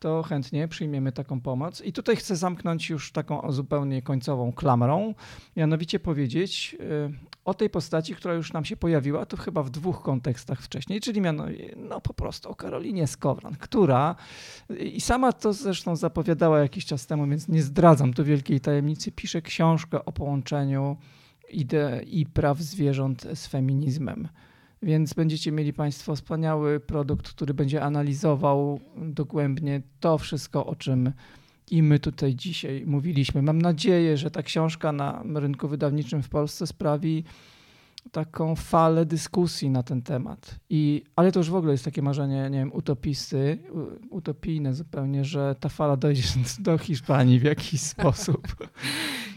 to chętnie przyjmiemy taką pomoc. I tutaj chcę zamknąć już taką zupełnie końcową klamrą, mianowicie powiedzieć y, o tej postaci, która już nam się pojawiła, to chyba w dwóch kontekstach wcześniej, czyli miano, no po prostu o Karolinie Skowran, która i sama to zresztą zapowiadała jakiś czas temu, więc nie zdradzam tu wielkiej tajemnicy, pisze książkę o połączeniu idei i praw zwierząt z feminizmem. Więc będziecie mieli Państwo wspaniały produkt, który będzie analizował dogłębnie to wszystko, o czym i my tutaj dzisiaj mówiliśmy. Mam nadzieję, że ta książka na rynku wydawniczym w Polsce sprawi taką falę dyskusji na ten temat. I, ale to już w ogóle jest takie marzenie, nie wiem, utopisty, utopijne zupełnie, że ta fala dojdzie do Hiszpanii w jakiś sposób.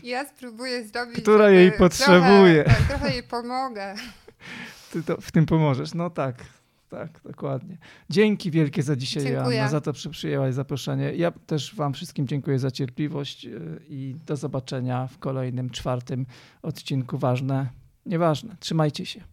Ja spróbuję zrobić. Która jej potrzebuje. Trochę, tak, trochę jej pomogę. Ty to w tym pomożesz. No tak, tak, dokładnie. Dzięki wielkie za dzisiaj, dziękuję. Joanna, za to, że przyjęłaś zaproszenie. Ja też Wam wszystkim dziękuję za cierpliwość y, i do zobaczenia w kolejnym, czwartym odcinku. Ważne, nieważne. Trzymajcie się.